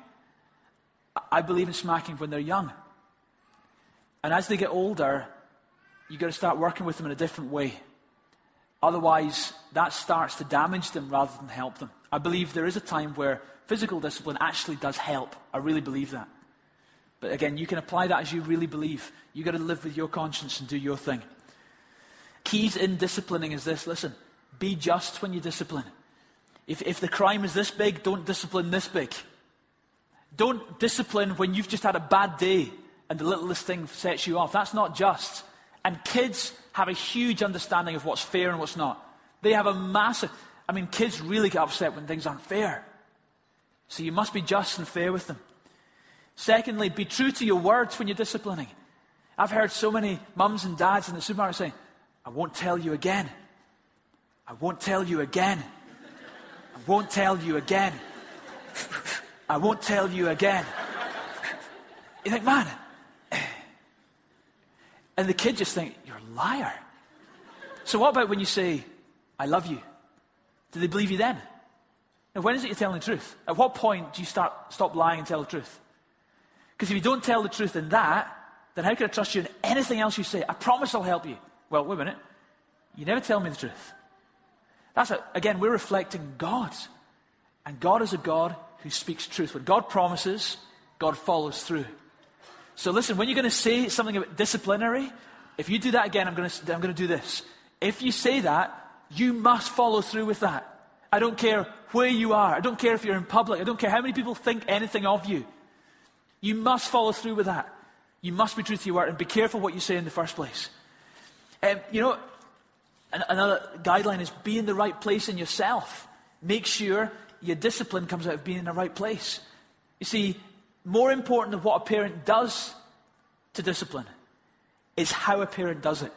I believe in smacking when they're young. And as they get older, you've got to start working with them in a different way. Otherwise, that starts to damage them rather than help them. I believe there is a time where physical discipline actually does help. I really believe that. But again, you can apply that as you really believe. You've got to live with your conscience and do your thing. Keys in disciplining is this listen, be just when you discipline. If, if the crime is this big, don't discipline this big. Don't discipline when you've just had a bad day and the littlest thing sets you off. That's not just. And kids have a huge understanding of what's fair and what's not. They have a massive. I mean, kids really get upset when things aren't fair. So you must be just and fair with them. Secondly, be true to your words when you're disciplining. I've heard so many mums and dads in the supermarket saying, I won't tell you again. I won't tell you again. I won't tell you again. I won't tell you again. You think, man, eh. and the kid just think, you're a liar. So what about when you say, I love you? Do they believe you then? Now, when is it you're telling the truth? At what point do you start, stop lying and tell the truth? Because if you don't tell the truth in that, then how can I trust you in anything else you say? I promise I'll help you. Well, wait a minute. You never tell me the truth. That's a, again, we're reflecting God. And God is a God who speaks truth. When God promises, God follows through. So listen, when you're going to say something about disciplinary, if you do that again, I'm going to, I'm going to do this. If you say that, you must follow through with that. I don't care where you are. I don't care if you're in public. I don't care how many people think anything of you. You must follow through with that. You must be true to your word and be careful what you say in the first place. Um, you know, another guideline is be in the right place in yourself. Make sure your discipline comes out of being in the right place. You see, more important than what a parent does to discipline is how a parent does it.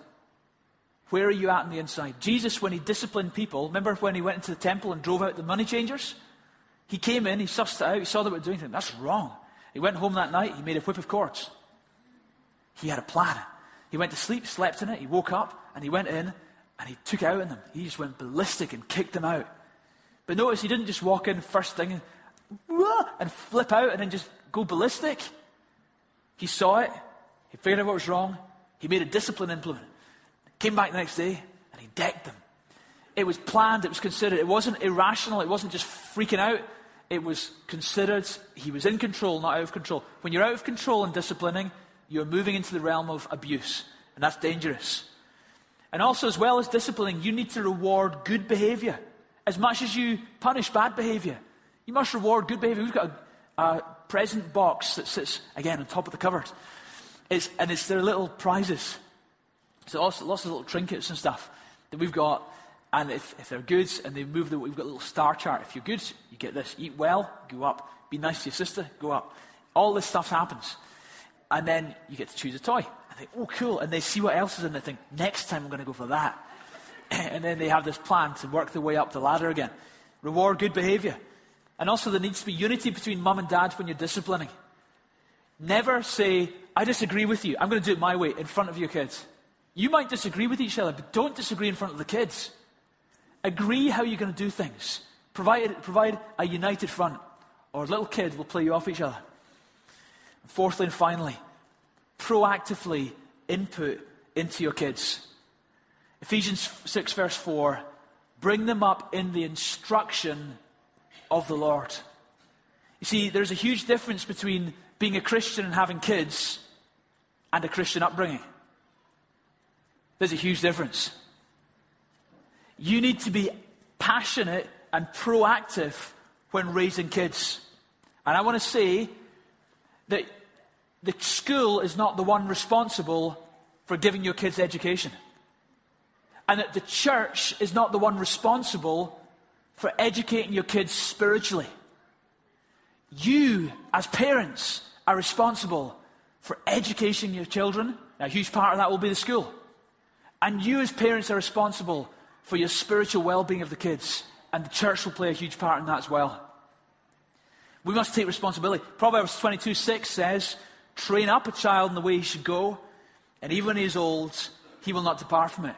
Where are you at on the inside? Jesus, when he disciplined people, remember when he went into the temple and drove out the money changers? He came in, he sussed it out, he saw that they were doing things. That's wrong. He went home that night, he made a whip of cords. He had a plan. He went to sleep, slept in it, he woke up, and he went in and he took out on them. He just went ballistic and kicked them out. But notice he didn't just walk in first thing and, and flip out and then just go ballistic. He saw it, he figured out what was wrong, he made a discipline implement. Came back the next day and he decked them. It was planned, it was considered. It wasn't irrational, it wasn't just freaking out. It was considered. He was in control, not out of control. When you're out of control and disciplining, you're moving into the realm of abuse, and that's dangerous. And also, as well as disciplining, you need to reward good behavior as much as you punish bad behavior. You must reward good behavior. We've got a, a present box that sits, again, on top of the cupboard. It's, and it's their little prizes. So lots, lots of little trinkets and stuff that we've got. And if, if they're good and they move, the, we've got a little star chart. If you're good, you get this. Eat well, go up. Be nice to your sister, go up. All this stuff happens. And then you get to choose a toy. And think, oh, cool. And they see what else is in it. Think, next time I'm going to go for that. and then they have this plan to work their way up the ladder again. Reward good behavior. And also, there needs to be unity between mum and dad when you're disciplining. Never say, I disagree with you. I'm going to do it my way in front of your kids. You might disagree with each other, but don't disagree in front of the kids. Agree how you're going to do things. Provide, provide a united front, or little kids will play you off each other. Fourthly and finally, proactively input into your kids. Ephesians 6, verse 4 bring them up in the instruction of the Lord. You see, there's a huge difference between being a Christian and having kids and a Christian upbringing. There's a huge difference. You need to be passionate and proactive when raising kids. And I want to say that the school is not the one responsible for giving your kids education. And that the church is not the one responsible for educating your kids spiritually. You, as parents, are responsible for educating your children. Now, a huge part of that will be the school. And you, as parents, are responsible for your spiritual well being of the kids. And the church will play a huge part in that as well. We must take responsibility. Proverbs 22 6 says, Train up a child in the way he should go, and even when he is old, he will not depart from it.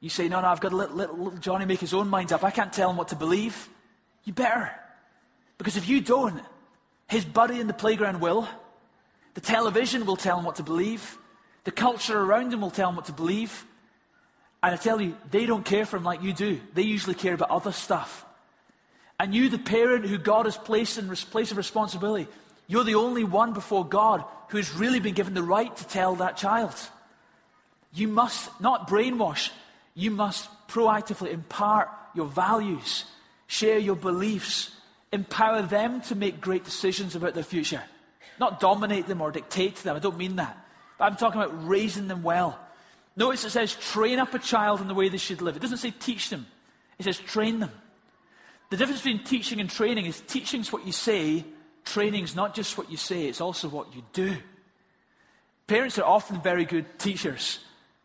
You say, No, no, I've got to let little, little Johnny make his own mind up. I can't tell him what to believe. You better. Because if you don't, his buddy in the playground will. The television will tell him what to believe. The culture around him will tell him what to believe. And I tell you, they don't care for him like you do. They usually care about other stuff. And you, the parent who God has placed in place of responsibility, you're the only one before God who has really been given the right to tell that child. You must not brainwash, you must proactively impart your values, share your beliefs, empower them to make great decisions about their future. Not dominate them or dictate to them. I don't mean that. But I'm talking about raising them well. Notice it says train up a child in the way they should live. It doesn't say teach them, it says train them. The difference between teaching and training is teaching's what you say, training's not just what you say, it's also what you do. Parents are often very good teachers,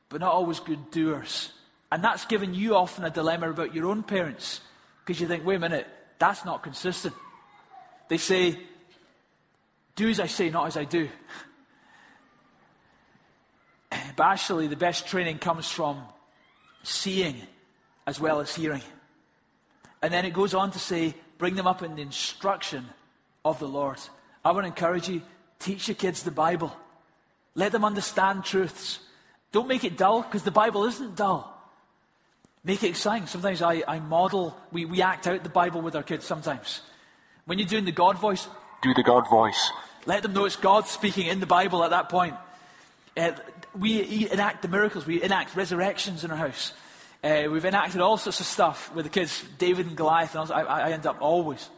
but not always good doers. And that's given you often a dilemma about your own parents, because you think, wait a minute, that's not consistent. They say, do as I say, not as I do. But actually, the best training comes from seeing as well as hearing. And then it goes on to say, bring them up in the instruction of the Lord. I want to encourage you teach your kids the Bible. Let them understand truths. Don't make it dull, because the Bible isn't dull. Make it exciting. Sometimes I, I model, we, we act out the Bible with our kids sometimes. When you're doing the God voice, do the God voice. Let them know it's God speaking in the Bible at that point. Uh, we enact the miracles, we enact resurrections in our house. Uh, we've enacted all sorts of stuff with the kids, David and Goliath, and I, I end up always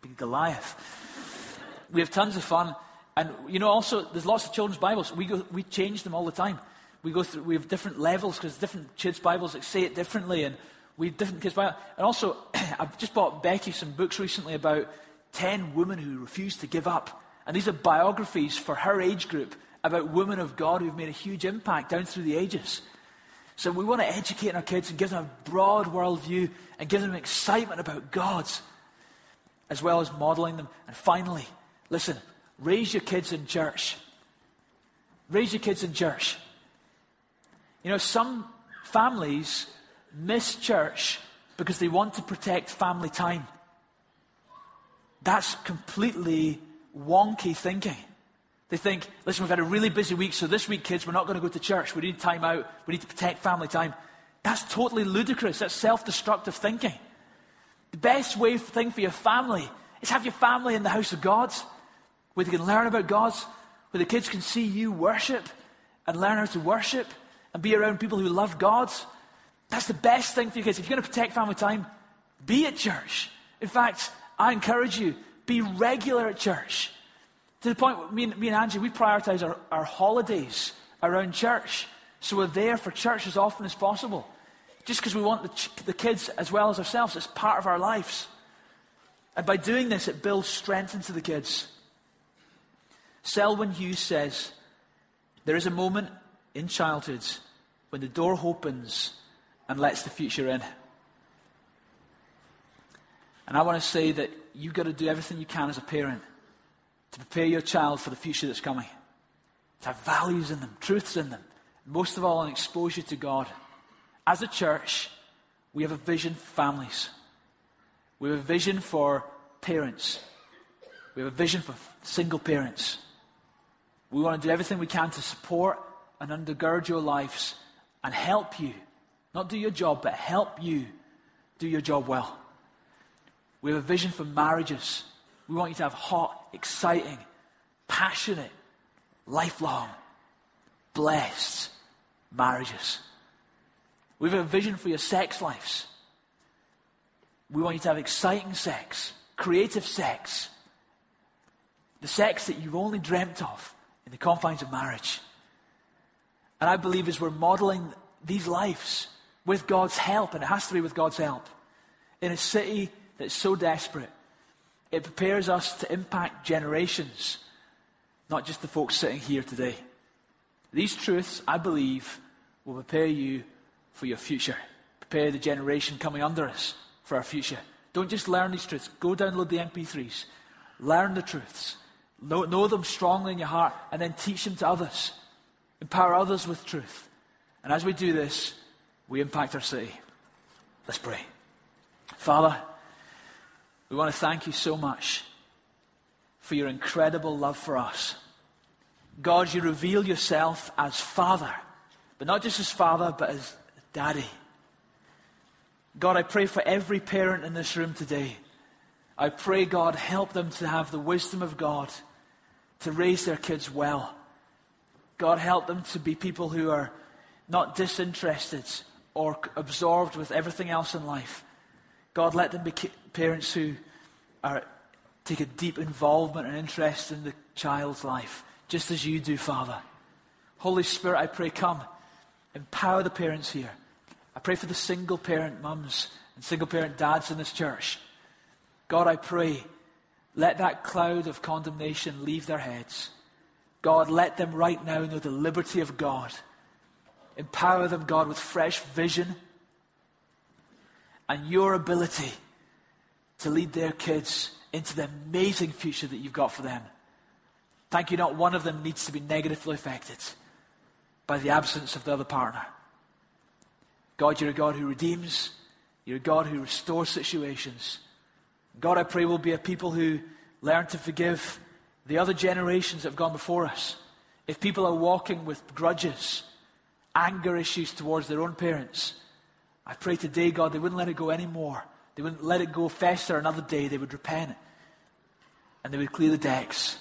being Goliath. We have tons of fun. And, you know, also, there's lots of children's Bibles. We, go, we change them all the time. We go through, we have different levels because different kids' Bibles that say it differently. And we have different kids' Bibles. And also, I've just bought Becky some books recently about 10 women who refused to give up. And these are biographies for her age group about women of God who've made a huge impact down through the ages. So we want to educate our kids and give them a broad worldview and give them excitement about God, as well as modeling them. And finally, listen, raise your kids in church. Raise your kids in church. You know, some families miss church because they want to protect family time. That's completely wonky thinking. They think, listen, we've had a really busy week, so this week, kids, we're not going to go to church. We need time out. We need to protect family time. That's totally ludicrous. That's self destructive thinking. The best way thing for your family is have your family in the house of God, where they can learn about God, where the kids can see you worship and learn how to worship and be around people who love God. That's the best thing for your kids. If you're going to protect family time, be at church. In fact, I encourage you, be regular at church. To the point, me and, me and Angie, we prioritize our, our holidays around church. So we're there for church as often as possible. Just because we want the, ch- the kids as well as ourselves, it's part of our lives. And by doing this, it builds strength into the kids. Selwyn Hughes says, There is a moment in childhood when the door opens and lets the future in. And I want to say that you've got to do everything you can as a parent to prepare your child for the future that's coming. To have values in them, truths in them. Most of all, an exposure to God. As a church, we have a vision for families. We have a vision for parents. We have a vision for single parents. We want to do everything we can to support and undergird your lives and help you. Not do your job, but help you do your job well. We have a vision for marriages. We want you to have hot, exciting, passionate, lifelong, blessed marriages. We have a vision for your sex lives. We want you to have exciting sex, creative sex, the sex that you've only dreamt of in the confines of marriage. And I believe as we're modeling these lives with God's help, and it has to be with God's help, in a city that's so desperate, it prepares us to impact generations, not just the folks sitting here today. These truths, I believe, will prepare you for your future, prepare the generation coming under us for our future. Don't just learn these truths, go download the MP3s, learn the truths, know, know them strongly in your heart, and then teach them to others. Empower others with truth. And as we do this, we impact our city. Let's pray. Father, we want to thank you so much for your incredible love for us. God, you reveal yourself as Father, but not just as Father, but as Daddy. God, I pray for every parent in this room today. I pray, God, help them to have the wisdom of God to raise their kids well. God, help them to be people who are not disinterested or absorbed with everything else in life, God, let them be parents who are, take a deep involvement and interest in the child's life, just as you do, Father. Holy Spirit, I pray, come, empower the parents here. I pray for the single parent mums and single parent dads in this church. God, I pray, let that cloud of condemnation leave their heads. God, let them right now know the liberty of God. Empower them, God, with fresh vision and your ability to lead their kids into the amazing future that you've got for them. Thank you, not one of them needs to be negatively affected by the absence of the other partner. God, you're a God who redeems, you're a God who restores situations. God, I pray we'll be a people who learn to forgive the other generations that have gone before us. If people are walking with grudges, anger issues towards their own parents, I pray today, God, they wouldn't let it go anymore. They wouldn't let it go fester another day. They would repent and they would clear the decks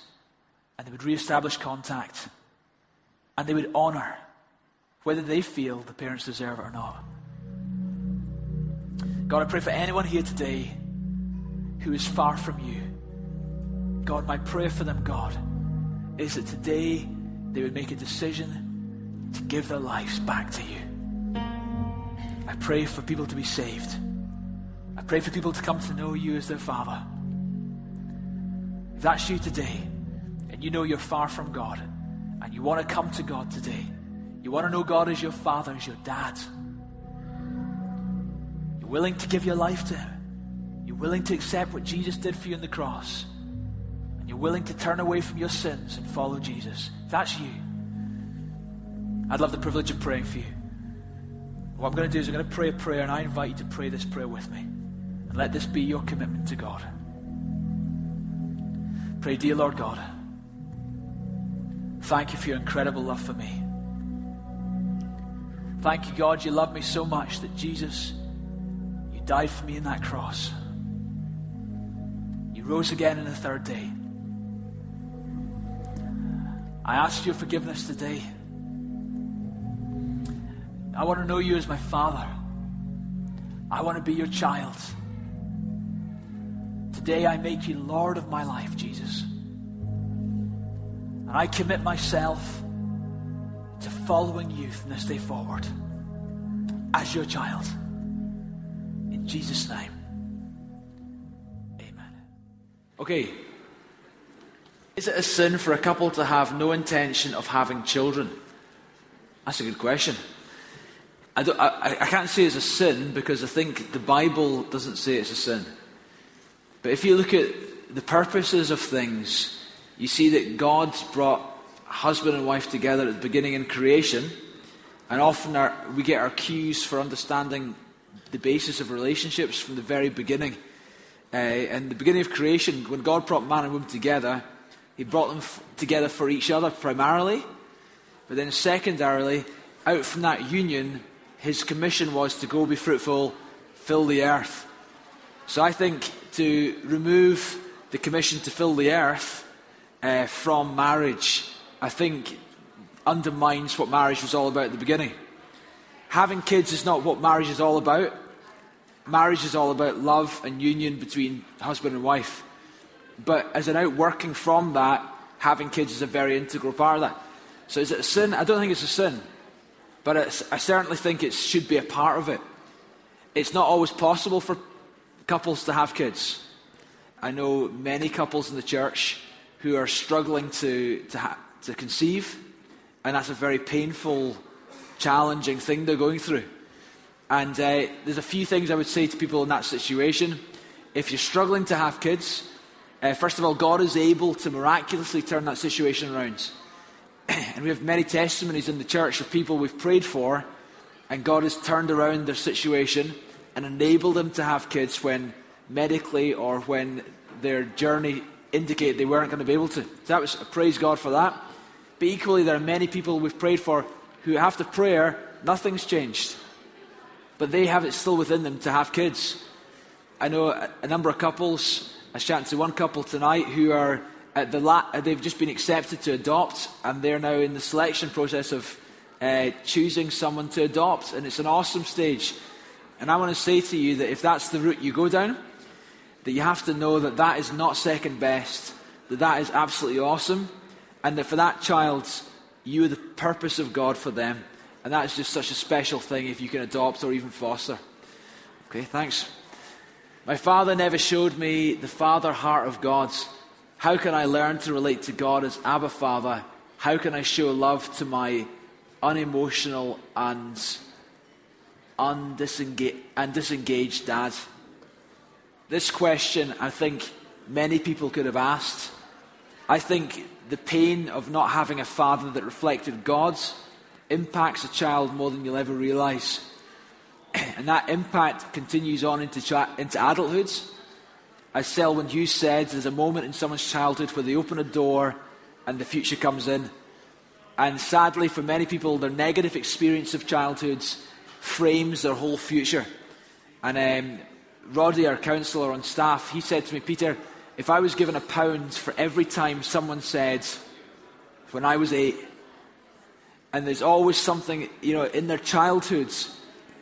and they would re-establish contact and they would honour whether they feel the parents deserve it or not. God, I pray for anyone here today who is far from you. God, my prayer for them, God, is that today they would make a decision to give their lives back to you. I pray for people to be saved. Pray for people to come to know you as their Father. If that's you today, and you know you're far from God, and you want to come to God today, you want to know God as your Father, as your Dad, you're willing to give your life to Him, you're willing to accept what Jesus did for you on the cross, and you're willing to turn away from your sins and follow Jesus. If that's you, I'd love the privilege of praying for you. What I'm going to do is I'm going to pray a prayer, and I invite you to pray this prayer with me. And let this be your commitment to God. Pray, dear Lord God, thank you for your incredible love for me. Thank you, God, you love me so much that Jesus, you died for me in that cross. You rose again in the third day. I ask your forgiveness today. I want to know you as my Father. I want to be your child. Today I make you Lord of my life, Jesus. And I commit myself to following you from this day forward as your child. In Jesus' name. Amen. Okay. Is it a sin for a couple to have no intention of having children? That's a good question. I, I, I, can't say it's a sin because I think the Bible doesn't say it's a sin. But if you look at the purposes of things, you see that God's brought husband and wife together at the beginning in creation, and often our, we get our cues for understanding the basis of relationships from the very beginning. Uh, the beginning of creation, when God brought man and woman together, He brought them f- together for each other primarily, but then secondarily, out from that union, his commission was to go be fruitful, fill the earth. So I think to remove the commission to fill the earth uh, from marriage, I think undermines what marriage was all about at the beginning. Having kids is not what marriage is all about. Marriage is all about love and union between husband and wife. But as an outworking from that, having kids is a very integral part of that. So is it a sin? I don't think it's a sin. But I certainly think it should be a part of it. It's not always possible for couples to have kids. I know many couples in the church who are struggling to, to, ha- to conceive, and that's a very painful, challenging thing they're going through. And uh, there's a few things I would say to people in that situation. If you're struggling to have kids, uh, first of all, God is able to miraculously turn that situation around. and we have many testimonies in the church of people we've prayed for, and God has turned around their situation and enable them to have kids when medically or when their journey indicated they weren't going to be able to. So that was praise God for that. But equally, there are many people we've prayed for who, after prayer, nothing's changed, but they have it still within them to have kids. I know a, a number of couples. I was chatting to one couple tonight who are at the la- they've just been accepted to adopt, and they're now in the selection process of uh, choosing someone to adopt, and it's an awesome stage. And I want to say to you that if that's the route you go down, that you have to know that that is not second best, that that is absolutely awesome, and that for that child, you are the purpose of God for them. And that is just such a special thing if you can adopt or even foster. Okay, thanks. My father never showed me the father heart of God. How can I learn to relate to God as Abba Father? How can I show love to my unemotional and, undisengaged, and disengaged dad? This question, I think many people could have asked. I think the pain of not having a father that reflected God's impacts a child more than you'll ever realize. And that impact continues on into, into adulthood as Selwyn Hughes said, there's a moment in someone's childhood where they open a door and the future comes in. And sadly, for many people, their negative experience of childhoods frames their whole future. And um, Roddy, our counsellor on staff, he said to me, Peter, if I was given a pound for every time someone said, when I was eight, and there's always something, you know, in their childhoods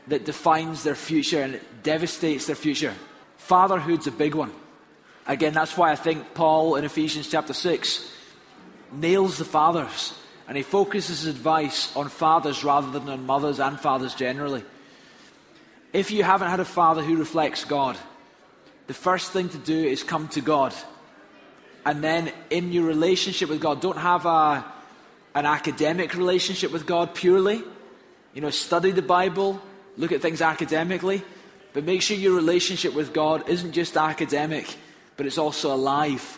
that defines their future and it devastates their future. Fatherhood's a big one. Again, that's why I think Paul in Ephesians chapter 6 nails the fathers and he focuses his advice on fathers rather than on mothers and fathers generally. If you haven't had a father who reflects God, the first thing to do is come to God. And then in your relationship with God, don't have a, an academic relationship with God purely. You know, study the Bible, look at things academically, but make sure your relationship with God isn't just academic, but it's also alive.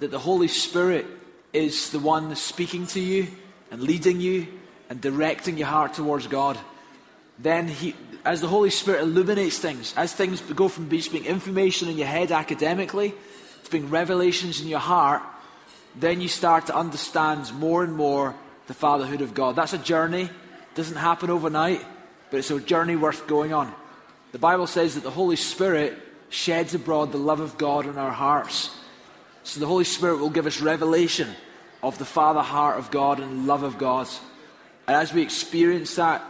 That the Holy Spirit is the one speaking to you and leading you and directing your heart towards God. Then, he, as the Holy Spirit illuminates things, as things go from being information in your head academically to being revelations in your heart, then you start to understand more and more the fatherhood of God. That's a journey. It doesn't happen overnight, but it's a journey worth going on. The Bible says that the Holy Spirit sheds abroad the love of God in our hearts. So the Holy Spirit will give us revelation of the Father heart of God and love of God. And as we experience that,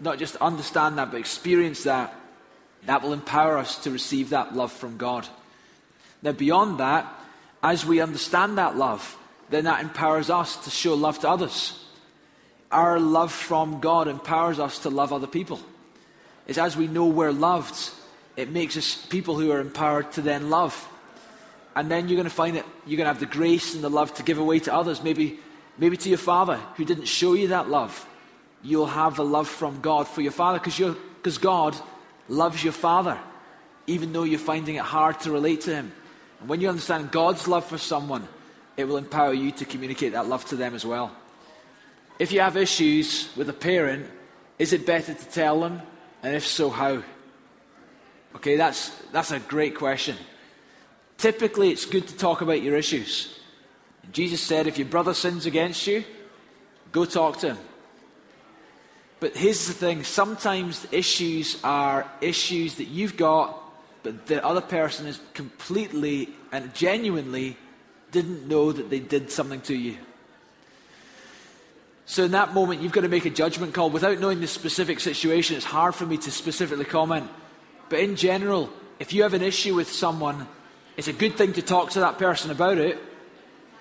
not just understand that, but experience that, that will empower us to receive that love from God. Now, beyond that, as we understand that love, then that empowers us to show love to others. Our love from God empowers us to love other people. It's as we know we're loved, it makes us people who are empowered to then love. And then you're going to find that you're going to have the grace and the love to give away to others. Maybe, maybe to your father who didn't show you that love. You'll have the love from God for your father because God loves your father, even though you're finding it hard to relate to him. And when you understand God's love for someone, it will empower you to communicate that love to them as well. If you have issues with a parent, is it better to tell them? And if so, how? Okay, that's, that's a great question. Typically, it's good to talk about your issues. Jesus said, if your brother sins against you, go talk to him. But here's the thing sometimes issues are issues that you've got but the other person is completely and genuinely didn't know that they did something to you. So, in that moment, you've got to make a judgment call. Without knowing the specific situation, it's hard for me to specifically comment. But in general, if you have an issue with someone, it's a good thing to talk to that person about it.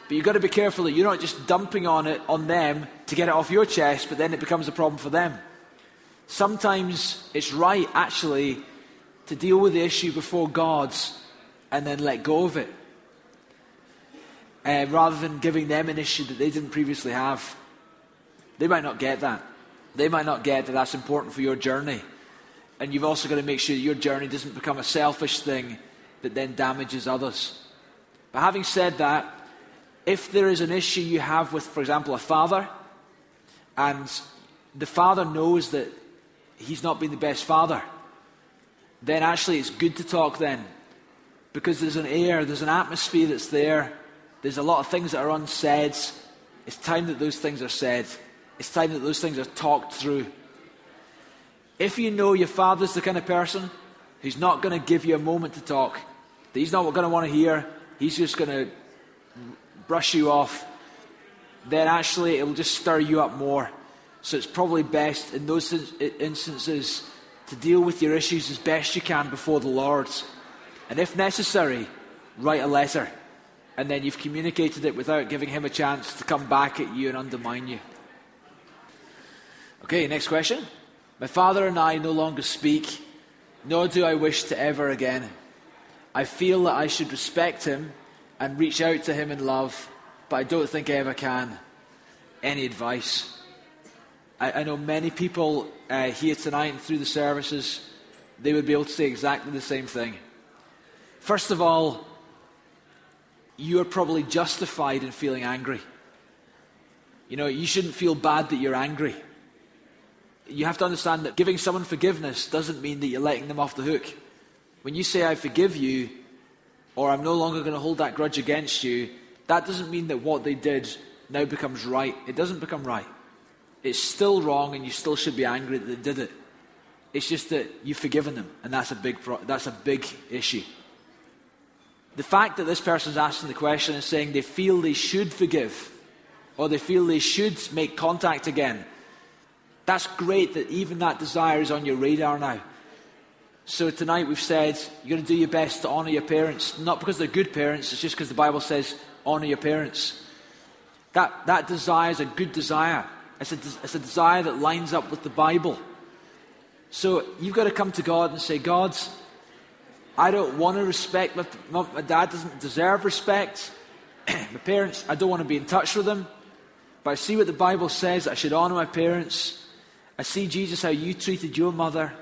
But you've got to be careful that you're not just dumping on it on them to get it off your chest, but then it becomes a problem for them. Sometimes it's right, actually, to deal with the issue before God's and then let go of it. Uh, rather than giving them an issue that they didn't previously have. They might not get that. They might not get that that's important for your journey. And you've also got to make sure your journey doesn't become a selfish thing that then damages others. But having said that, if there is an issue you have with, for example, a father, and the father knows that he's not been the best father, then actually it's good to talk then. Because there's an air, there's an atmosphere that's there, there's a lot of things that are unsaid. It's time that those things are said, it's time that those things are talked through. If you know your father's the kind of person who's not going to give you a moment to talk, that he's not going to want to hear, he's just going to brush you off, then actually it will just stir you up more. So it's probably best in those instances to deal with your issues as best you can before the Lord. And if necessary, write a letter. And then you've communicated it without giving him a chance to come back at you and undermine you. Okay, next question. My father and I no longer speak, nor do I wish to ever again. I feel that I should respect him and reach out to him in love, but I don't think I ever can. Any advice? I, I know many people uh, here tonight and through the services, they would be able to say exactly the same thing. First of all, you are probably justified in feeling angry. You know, you shouldn't feel bad that you're angry. You have to understand that giving someone forgiveness doesn't mean that you're letting them off the hook. When you say, I forgive you, or I'm no longer going to hold that grudge against you, that doesn't mean that what they did now becomes right. It doesn't become right. It's still wrong, and you still should be angry that they did it. It's just that you've forgiven them, and that's a big, pro- that's a big issue. The fact that this person's asking the question and saying they feel they should forgive, or they feel they should make contact again, that's great that even that desire is on your radar now. So tonight we've said you're going to do your best to honour your parents, not because they're good parents, it's just because the Bible says honour your parents. That, that desire is a good desire. It's a, it's a desire that lines up with the Bible. So you've got to come to God and say, God, I don't want to respect my, my, dad doesn't deserve respect. my parents, I don't want to be in touch with them. But I see what the Bible says. I should honor my parents. I see Jesus how you treated your mother.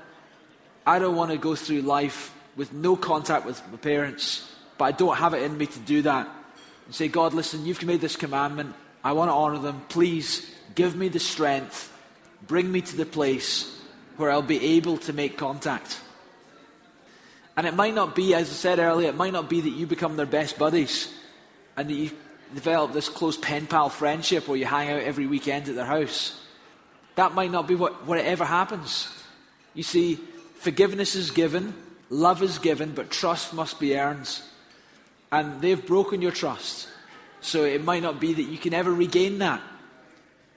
I don't want to go through life with no contact with my parents, but I don't have it in me to do that. And say, God, listen, you've made this commandment. I want to honor them. Please give me the strength. Bring me to the place where I'll be able to make contact. And it might not be, as I said earlier, it might not be that you become their best buddies and that you develop this close pen pal friendship where you hang out every weekend at their house. That might not be what, what ever happens. You see, forgiveness is given, love is given, but trust must be earned. And they've broken your trust. So it might not be that you can ever regain that.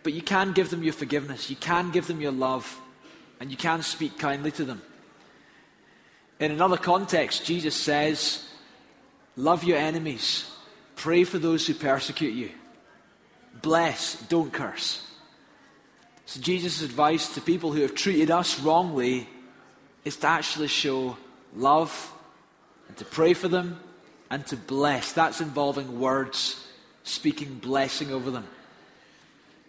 But you can give them your forgiveness, you can give them your love, and you can speak kindly to them. In another context, Jesus says, Love your enemies, pray for those who persecute you, bless, don't curse. So, Jesus' advice to people who have treated us wrongly is to actually show love and to pray for them and to bless. That's involving words, speaking blessing over them.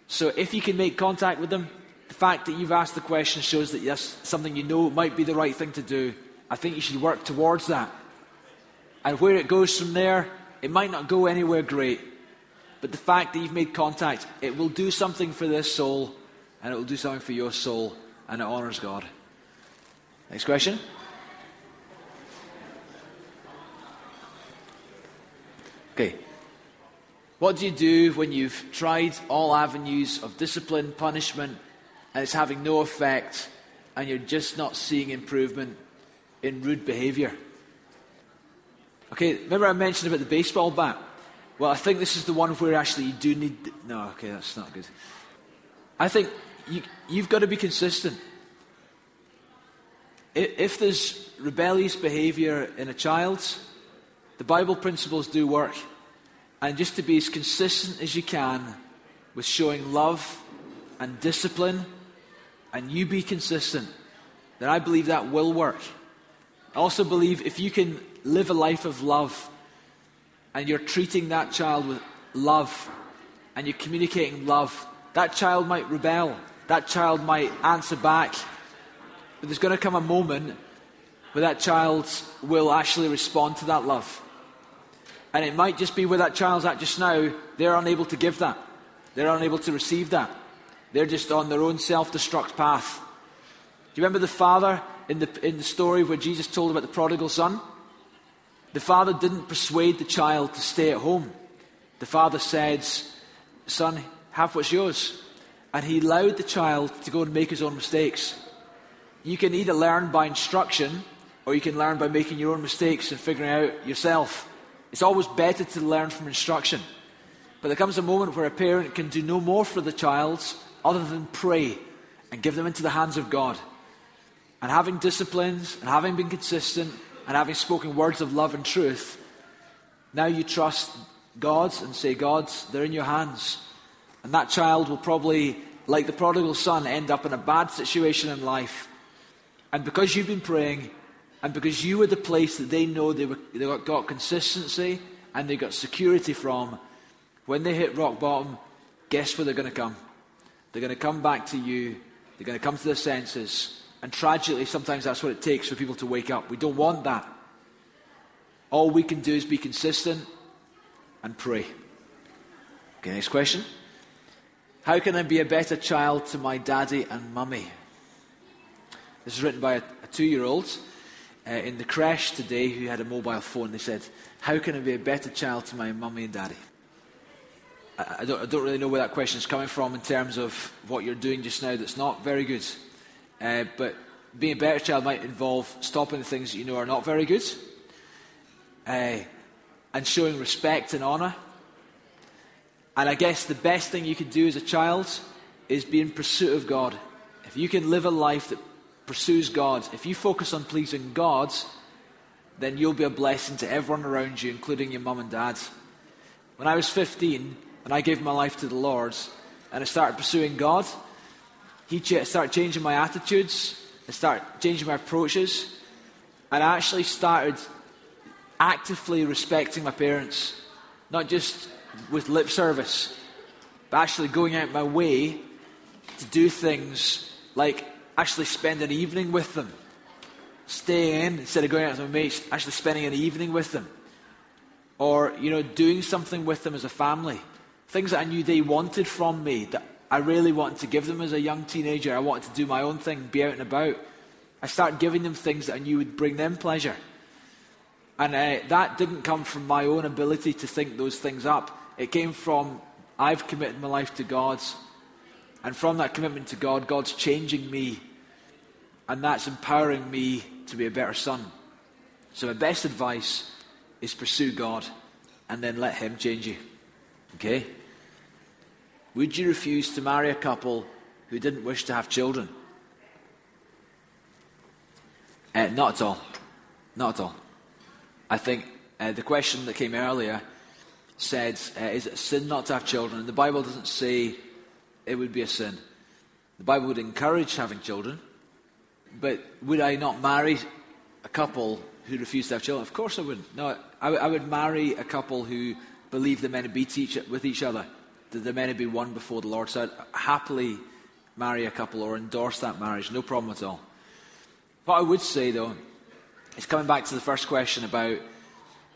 So, if you can make contact with them, the fact that you've asked the question shows that that's something you know might be the right thing to do. I think you should work towards that. And where it goes from there, it might not go anywhere great. But the fact that you've made contact, it will do something for this soul, and it will do something for your soul, and it honours God. Next question. Okay. What do you do when you've tried all avenues of discipline, punishment, and it's having no effect, and you're just not seeing improvement in rude behavior. Okay, remember I mentioned about the baseball bat? Well, I think this is the one where actually you do need. No, okay, that's not good. I think you, you've got to be consistent. If there's rebellious behavior in a child, the Bible principles do work. And just to be as consistent as you can with showing love and discipline and you be consistent, then I believe that will work. I also believe if you can live a life of love and you're treating that child with love and you're communicating love, that child might rebel. That child might answer back. But there's going to come a moment where that child will actually respond to that love. And it might just be where that child's at just now, they're unable to give that. They're unable to receive that. They're just on their own self destruct path. Do you remember the father in the, in the story where Jesus told about the prodigal son? The father didn't persuade the child to stay at home. The father said, Son, have what's yours. And he allowed the child to go and make his own mistakes. You can either learn by instruction or you can learn by making your own mistakes and figuring out yourself. It's always better to learn from instruction. But there comes a moment where a parent can do no more for the child other than pray and give them into the hands of God. And having disciplines and having been consistent and having spoken words of love and truth, now you trust God and say, God, they're in your hands. And that child will probably, like the prodigal son, end up in a bad situation in life. And because you've been praying, and because you were the place that they know they, were, they got, got consistency and they got security from, when they hit rock bottom, guess where they're going to come? They're going to come back to you. They're going to come to their senses. And tragically, sometimes that's what it takes for people to wake up. We don't want that. All we can do is be consistent and pray. Okay, next question. How can I be a better child to my daddy and mummy? This is written by a, a two year old. uh, in the creche today who had a mobile phone. They said, How can I be a better child to my mummy and daddy? I, I, don't, I don't really know where that question is coming from in terms of what you're doing just now that's not very good. Uh, but being a better child might involve stopping the things that you know are not very good uh, and showing respect and honour. And I guess the best thing you could do as a child is be in pursuit of God. If you can live a life that pursues God, if you focus on pleasing God, then you'll be a blessing to everyone around you, including your mum and dad. When I was 15 and I gave my life to the Lord and I started pursuing God, He started changing my attitudes, I started changing my approaches, and I actually started actively respecting my parents, not just with lip service, but actually going out my way to do things like actually spend an evening with them. Stay in instead of going out with my mates, actually spending an evening with them. Or, you know, doing something with them as a family. Things that I knew they wanted from me that I really wanted to give them as a young teenager. I wanted to do my own thing, be out and about. I started giving them things that I knew would bring them pleasure. And uh, that didn't come from my own ability to think those things up. It came from I've committed my life to God's. And from that commitment to God, God's changing me. And that's empowering me to be a better son. So, my best advice is pursue God and then let Him change you. Okay? Would you refuse to marry a couple who didn't wish to have children? Uh, not at all. Not at all. I think uh, the question that came earlier said, uh, Is it sin not to have children? And the Bible doesn't say it would be a sin. The Bible would encourage having children, but would I not marry a couple who refuse to have children? Of course I wouldn't. No, I, I would marry a couple who believe they're meant to be each, with each other, that they're meant to be one before the Lord. So I'd happily marry a couple or endorse that marriage, no problem at all. What I would say, though, is coming back to the first question about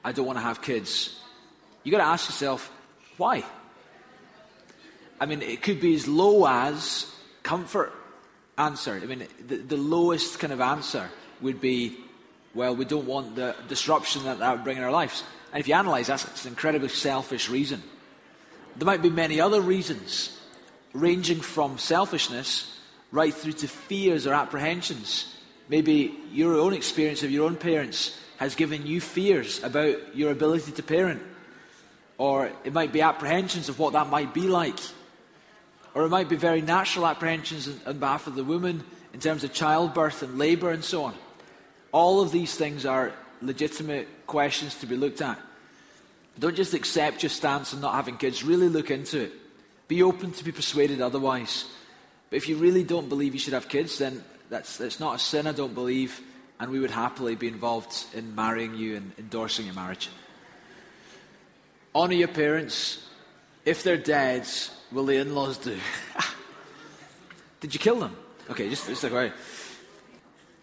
I don't want to have kids. You've got to ask yourself, why? I mean, it could be as low as comfort answer. I mean, the, the lowest kind of answer would be, well, we don't want the disruption that that would bring in our lives. And if you analyse that, it's an incredibly selfish reason. There might be many other reasons, ranging from selfishness right through to fears or apprehensions. Maybe your own experience of your own parents has given you fears about your ability to parent. Or it might be apprehensions of what that might be like. Or it might be very natural apprehensions on behalf of the woman in terms of childbirth and labour and so on. All of these things are legitimate questions to be looked at. Don't just accept your stance on not having kids, really look into it. Be open to be persuaded otherwise. But if you really don't believe you should have kids, then that's, that's not a sin, I don't believe, and we would happily be involved in marrying you and endorsing your marriage. Honour your parents. If they're dead, will the in laws do? Did you kill them? Okay, just, just like, right.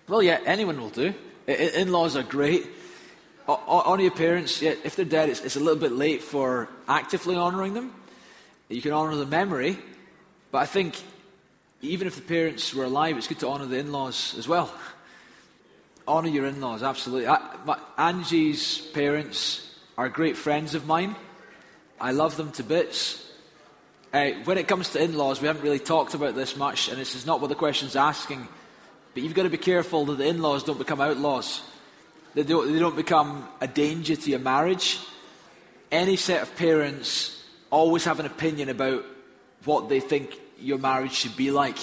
Well, yeah, anyone will do. In laws are great. Honour your parents. Yeah, if they're dead, it's, it's a little bit late for actively honouring them. You can honour the memory, but I think even if the parents were alive, it's good to honour the in laws as well. Honour your in laws, absolutely. I, my, Angie's parents are great friends of mine. I love them to bits. Uh, when it comes to in laws, we haven't really talked about this much, and this is not what the question's asking. But you've got to be careful that the in laws don't become outlaws, they don't, they don't become a danger to your marriage. Any set of parents always have an opinion about what they think your marriage should be like.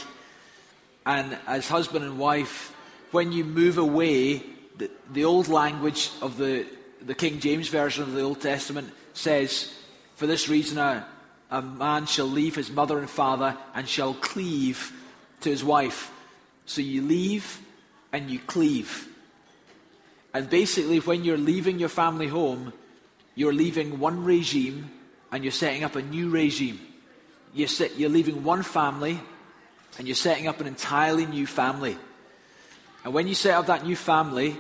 And as husband and wife, when you move away, the, the old language of the, the King James Version of the Old Testament says, For this reason, a, a man shall leave his mother and father and shall cleave to his wife. So you leave and you cleave. And basically, when you're leaving your family home, you're leaving one regime and you're setting up a new regime. You're, set, you're leaving one family and you're setting up an entirely new family. And when you set up that new family,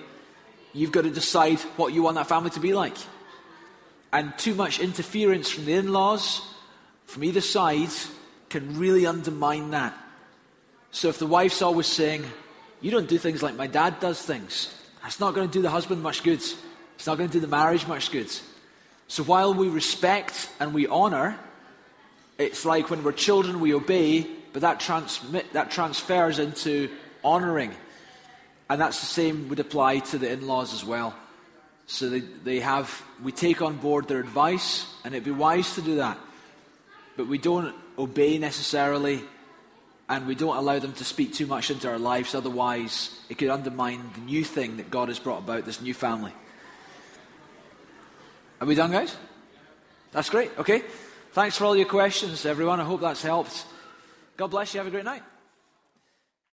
you've got to decide what you want that family to be like. And too much interference from the in laws, from either side, can really undermine that. So if the wife's always saying, You don't do things like my dad does things, That's not going to do the husband much good. It's not going to do the marriage much good. So while we respect and we honour, it's like when we're children we obey, but that, transmit, that transfers into honouring. And that's the same would apply to the in laws as well. So they, they have, we take on board their advice, and it'd be wise to do that. But we don't obey necessarily, and we don't allow them to speak too much into our lives, otherwise, it could undermine the new thing that God has brought about, this new family. Are we done, guys? That's great. Okay. Thanks for all your questions, everyone. I hope that's helped. God bless you. Have a great night.